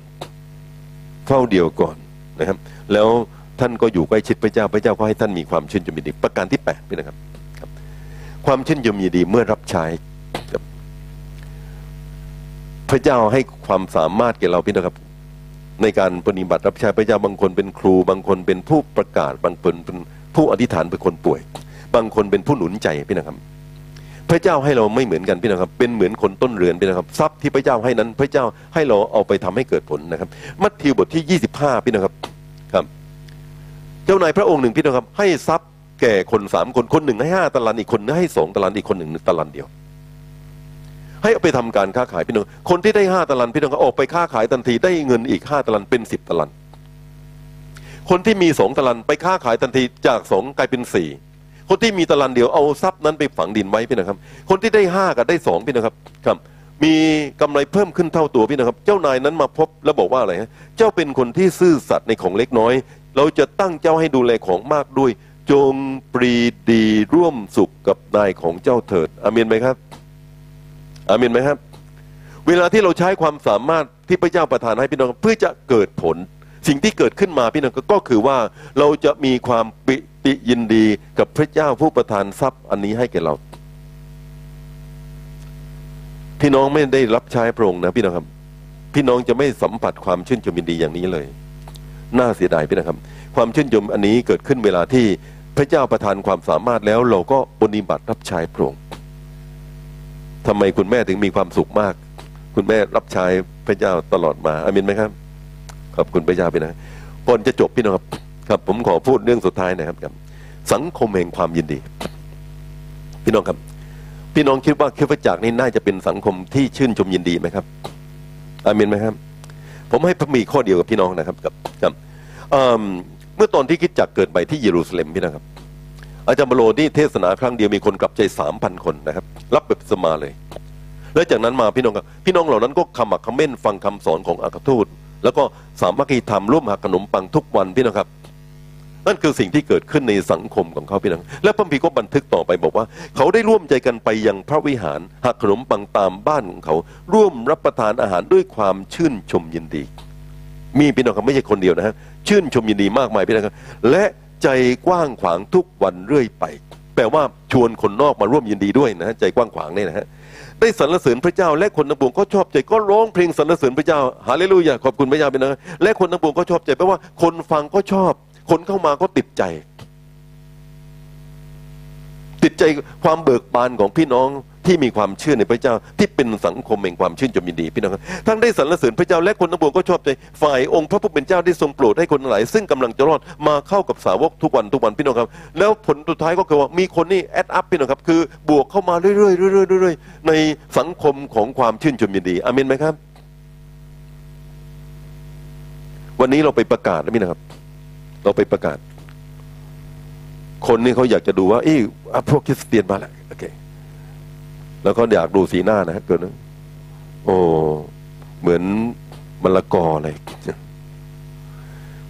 เฝ้าเดียวก่อนนะครับ แล้วท่านก็อยู่ใกล้ชิดพระเจ้าพระเจ้าก็ให้ท่านมีความชื่นชมยินดีประการที่แปดพี่นะครับครับ ความชื่นชมยินดีเมื่อรับใช้พระเจ้าให้ความสามารถแก่เราพี่นะครับ ในการปฏิบัติรับใช้พระเจ้าบางคนเป็นครู บางคนเป็นผู้ประกาศ บางคนเป็นผู้อธิษฐานเป็นคนป่วย บางคนเป็นผู้หนุนใจพี่นะครับ พระเจ้าให้เราไม่เหมือนกันพี่นะครับ เป็นเหมือนคนต้นเรือนพี่นะครับทรัพย์ที่พระเจ้าให้นั้น พระเจ้าให้เราเอาไปทำให้เกิดผลนะครับ มัทธิวบทที่ยี่สิบห้าพี่นะครับครับ เจ้านายพระองค์หนึ่งพี่นะครับ ให้ทรัพย์แก่คนสามคนคนหนึ่งให้ห้าตะลันอีกคนให้สองตะลันอีกคนหนึ่งตะลันเดียว ให้เอาไปทำการค้าขายพี่น้องคนที่ได้ห้าตะลันพี่น้องก็ออกไปค้าขายทันทีได้เงินอีกห้าตะลันเป็นสิบตะลันคนที่มีสองตะลันไปค้าขายทันทีจากสองกลายเป็นสี่ คนที่มีตะลันเดียวเอาทรัพย์นั้นไปฝังดินไว้พี่นะครับ คนที่ได้ห้ากับได้สองพี่นะครับครับ มีกำไรเพิ่มขึ้นเท่าตัวพี่นะครับ เจ้านายนั้นมาพบแล้วบอกว่าอะไรฮะเจ้าเป็นคนที่ซื่อสัตย์ในของเล็กน้อย เราจะตั้งเจ้าให้ดูแลของมากด้วย จงปรีดีร่วมสุขกับนายของเจ้าเถิดอาเมนไหมครับอาเมนไหมครับ เวลาที่เราใช้ความสามารถที่พระเจ้าประทานให้พี่น้องเพื่อจะเกิดผลสิ่งที่เกิดขึ้นมาพี่น้องก็คือว่าเราจะมีความปิ ติยินดีกับพระเจ้าผู้ประทานทรัพย์อันนี้ให้แก่เรา พี่น้องไม่ได้รับใช้พระองค์นะพี่น้องครับ พี่น้องจะไม่สัมผัสความชื่นชมยินดีอย่างนี้เลย น่าเสียดายพี่นะครับ ความชื่นชมอันนี้เกิดขึ้นเวลาที่พระเจ้าประทานความสามารถแล้วเราก็ปฏิบัติรับใช้พระองค์ทำไมคุณแม่ถึงมีความสุขมาก คุณแม่รับใช้พระเจ้าตลอดมาอามินไหมครับขอบคุณพระเจ้าพี่นะก่อนจะจบพี่น้องครับ ครับ ผมขอพูดเรื่องสุดท้ายนะครับครับ สังคมแห่งความยินดี พี่น้องครับ พี่น้องคิดว่าคริสตจักรนี้น่าจะเป็นสังคมที่ชื่นชมยินดีไหมครับอามินไหมครับ ผมให้พระมีข้อเดียวกับพี่น้องนะครับกับครับเมื่อตอนที่คิดจักเกิดใหม่ที่เยรูซาเล็มพี่นะครับ อาจารย์บโลนี่เทศนาครั้งเดียวมีคนกลับใจสามพันคนนะครับ รับแบบสมาเลย แล้วจากนั้นมาพี่น้องครับ พี่น้องเหล่านั้นก็ขมักเม้นฟังคำสอนของอัครทูตแล้วก็สามัคคีธรรมร่วมหักขนมปังทุกวันพี่น้องครับ นั่นคือสิ่งที่เกิดขึ้นในสังคมของเขาพี่น้องและพระคัมภีก็บันทึกต่อไปบอกว่า เขาได้ร่วมใจกันไปยังพระวิหารหักขนมปังตามบ้านของเขา ร่วมรับประทานอาหารด้วยความชื่นชมยินดี มีพี่น้องครับไม่ใช่คนเดียวนะฮะชื่นชมยินดีมากมายพี่น้องครับและใจกว้างขวางทุกวันเรื่อยไป แปลว่าชวนคนนอกมาร่วมยินดีด้วยนะฮะใจกว้างขวางเนี่ยนะฮะได้สรรเสริญพระเจ้า และคนทั้งปวงก็ชอบใจก็ร้องเพลงสรรเสริญพระเจ้า ฮาเลลูยาขอบคุณพระเจ้าเป็นนะและคนทั้งปวงก็ชอบใจแปลว่าคนฟังก็ชอบ คนเข้ามาก็ติดใจ ติดใจความเบิกบานของพี่น้องที่มีความเชื่อในพระเจ้าที่เป็นสังคมแห่งความชื่นชมยินดีพี่น้องครับทั้งได้สรรเสริญพระเจ้าและคนทั้งปวงก็ชอบใจฝ่ายองค์พระผู้เป็นเจ้าได้ทรงโปรดให้คนหลาย ซึ่งกำลังจะรอดมาเข้ากับสาวกทุกวันทุกวันพี่น้องครับ แล้วผลสุดท้ายก็คือว่ามีคนนี่แอดอัพพี่น้องครับคือบวกเข้ามาเรื่อยๆเรื่อยๆเรื่อยๆในสังคมของความชื่นชมยินดีอาเมนไหมครับ วันนี้เราไปประกาศนะพี่นะครับ เราไปประกาศ คนนี่เขาอยากจะดูว่าเอ้อะพวกคริสเตียนมาแล้วโอเค แล้วก็อยากดูสีหน้านะฮะเกิดนะโอ้เหมือนมะละกอเลย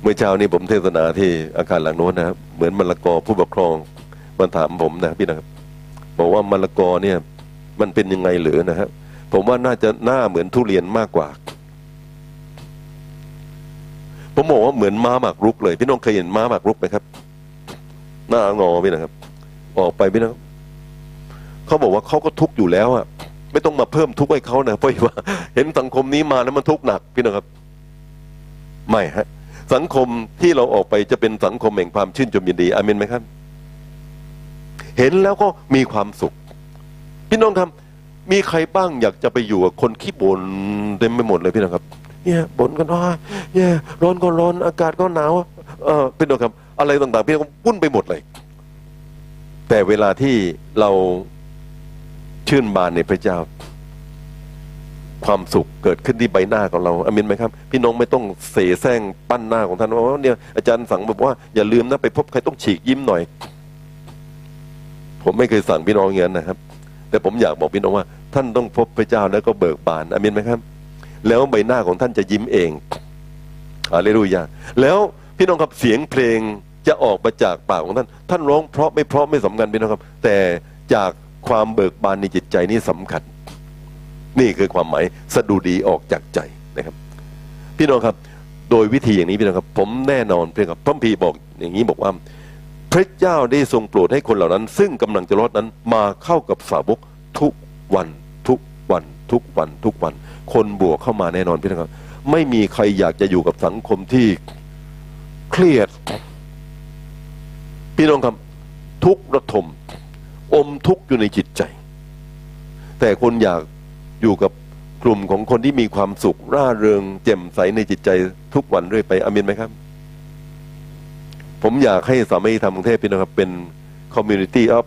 เมื่อเช้านี้ผมเทศนาที่อาคารหลังโน้นนะครับเหมือนมะละกอผู้ปกครองมันถามผมนะพี่นะครับบอกว่ามะละกอเนี่ย มันเป็นยังไงหรือนะครับผมว่าน่าจะหน้าเหมือนทุเรียนมากกว่า ผมบอกว่าเหมือนม้าหมากรุกเลย พี่น้องเคยเห็นม้าหมากรุกไหมครับ หน้างอพี่นะครับ ออกไปพี่นะครับเขาบอกว่าเขาก็ทุกข์อยู่แล้วอะไม่ต้องมาเพิ่มทุกข์ให้เขานะเพราะว่า เห็นสังคมนี้มาแล้วมันทุกข์หนักพี่นะครับ ไม่ฮะ สังคมที่เราออกไปจะเป็นสังคมแห่งความชื่นชมยินดีอาเมนไหมครับ เห็นแล้วก็มีความสุข พี่น้องครับ มีใครบ้างอยากจะไปอยู่กับคนขี้บ่นเต็มไปหมดเลยพี่น้องครับ เนี่ยบ่นกันว่าเนี่ยร้อนก็ร้อนอากาศก็หนาวเออพี่น้องครับอะไรต่างๆพี่น้องวุ่นไปหมดเลย แต่เวลาที่เราชื่นบานในพระเจ้า ความสุขเกิดขึ้นที่ใบหน้าของเราอามินไหมครับ พี่น้องไม่ต้องเสแสร้งปั้นหน้าของท่านว่าเนี่ยอาจารย์สั่งบอกว่าอย่าลืมนะไปพบใครต้องฉีกยิ้มหน่อย ผมไม่เคยสั่งพี่น้องอย่างนั้นนะครับ แต่ผมอยากบอกพี่น้องว่า ท่านต้องพบพระเจ้าแล้วก็เบิกบานอามินไหมครับ แล้วใบหน้าของท่านจะยิ้มเองอาเลลูยาแล้วพี่น้องครับเสียงเพลงจะออกมาจากปากของท่าน ท่านร้องเพราะไม่เพราะไม่สำคัญพี่น้องครับ แต่จากความเบิกบานในจิตใจนี่สำคัญ นี่คือความหมายสะดุดีออกจากใจนะครับ พี่น้องครับ โดยวิธีอย่างนี้พี่น้องครับ ผมแน่นอนเพียงกับพระพีบอกอย่างนี้บอกว่า พระเจ้าได้ทรงโปรดให้คนเหล่านั้น ซึ่งกำลังจะรอดนั้นมาเข้ากับสาวกทุกวัน ทุกวัน ทุกวันทุกวัน คนบวกเข้ามาแน่นอนพี่น้องครับไม่มีใครอยากจะอยู่กับสังคมที่เครียด พี่น้องครับทุกระทม อมทุกอยู่ในจิตใจ แต่คนอยากอยู่กับกลุ่มของคนที่มีความสุข ร่าเริงแจ่มใสในจิตใจทุกวันเรื่อยไปอามินไหมครับ ผมอยากให้สามัคคีธรรมกรุงเทพพี่นะครับ เป็น community of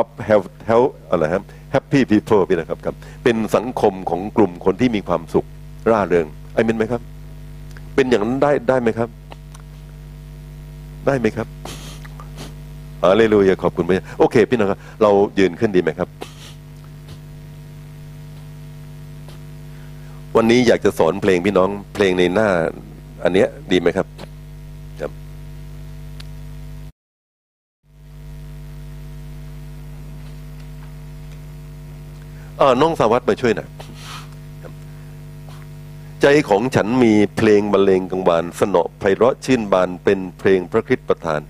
of health health อะไรครับ happy people พี่นะครับครับ เป็นสังคมของกลุ่มคนที่มีความสุข ร่าเริงอามินไหมครับ เป็นอย่างนั้นได้ได้ไหมครับ ได้ไหมครับฮาเลลูยาขอบคุณพระเจ้าโอเค พี่น้องครับ เรายืนขึ้นดีไหมครับ วันนี้อยากจะสอนเพลงพี่น้อง เพลงในหน้า อันเนี้ยดีไหมครับ อน้องสาวัตมาช่วยหน่อยใจของฉันมีเพลงบรรเลงกังวานสนอไพเราะชื่นบานเป็นเพลงพระคริสต์ประทาน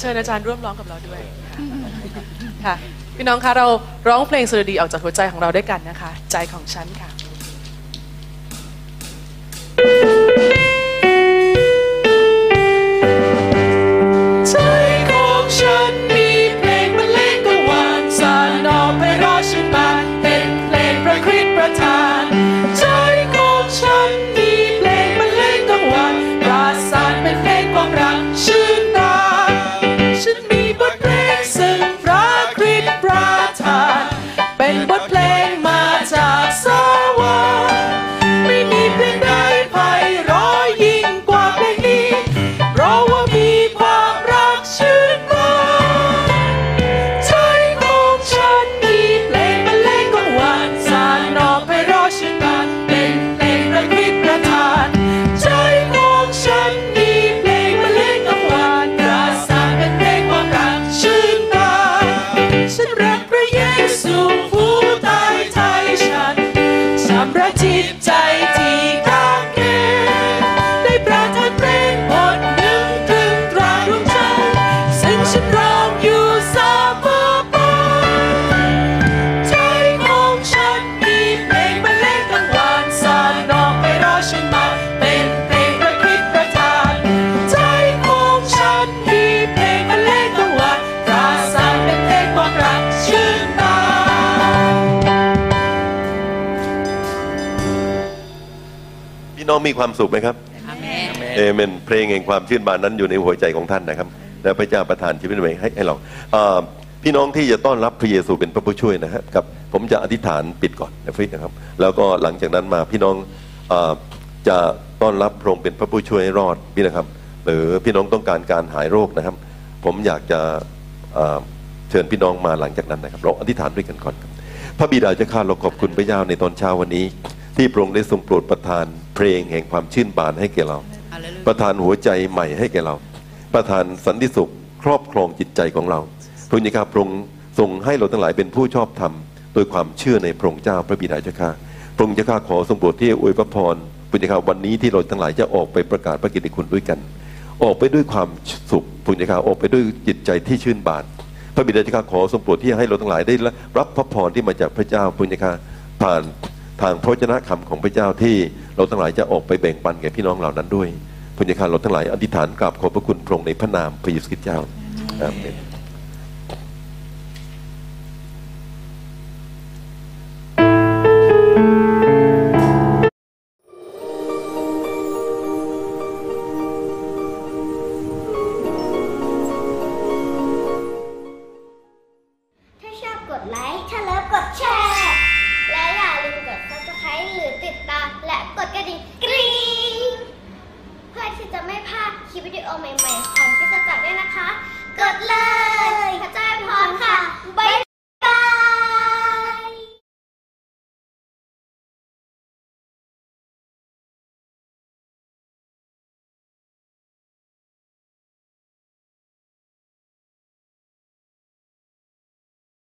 เชิญอาจารย์ร่วมร้องกับเราด้วยค่ะพี่น้องคะเราร้องเพลงสดุดีออกจากหัวใจของเราด้วยกันนะคะ ใจของฉันค่ะ ใจข มีความสุขไหมครับเอเมนเพลงแห่งความชื่นบานนั้นอยู่ในหัวใจของท่านนะครับ แล้วพระเจ้าประทานชีวิตใหม่ให้ให้เราเอ่อพี่น้องที่จะต้อนรับพระเยซูเป็นพระผู้ช่วยนะครับกับผมจะอธิษฐานปิดก่อนนะฟิกนะครับ แล้วก็หลังจากนั้นมาพี่น้องเอ่อจะต้อนรับพระองค์เป็นพระผู้ช่วยให้รอดพี่นะครับ หรือพี่น้องต้องการการหายโรคนะครับ ผมอยากจะเอ่อเชิญพี่น้องมาหลังจากนั้นนะครับเราอธิษฐานด้วยกันก่อนครับพระบิดาเจ้าข้าเราขอบคุณพระเจ้าในตอนเช้าวันนี้ ที่พระองค์ได้ทรงโปรดประทานเพลงแห่งความชื่นบานให้แก่เรา ประทานหัวใจใหม่ให้แก่เรา ประทานสันติสุขครอบครองจิตใจของเราพระองค์เจ้าพระองค์ทรงให้เราทั้งหลายเป็นผู้ชอบธรรมโดยความเชื่อในพระองค์เจ้าพระบิดาเจ้าข้าพระองค์เจ้าข้าขอทรงโปรดที่อวยพระพรพระเจ้าข้าวันนี้ที่เราทั้งหลายจะออกไปประกาศพระกิตติคุณด้วยกัน ออกไปด้วยความสุขพระเจ้าข้าออกไปด้วยจิตใจที่ชื่นบาน พระบิดาเจ้าข้าขอทรงโปรดที่ให้เราทั้งหลายได้รับพระพรที่มาจากพระเจ้าพระเจ้าข้าผ่าน ทางพระเจนะคำของพระเจ้าที่เราทั้งหลายจะออกไปแบ่งปันแก่พี่น้องเหล่านั้นด้วยพระเจ้าข้าเราทั้งหลายอธิษฐานกราบขอบพระคุณพระองค์ในพระนามพระเยซูคริสต์เจ้าอาเมน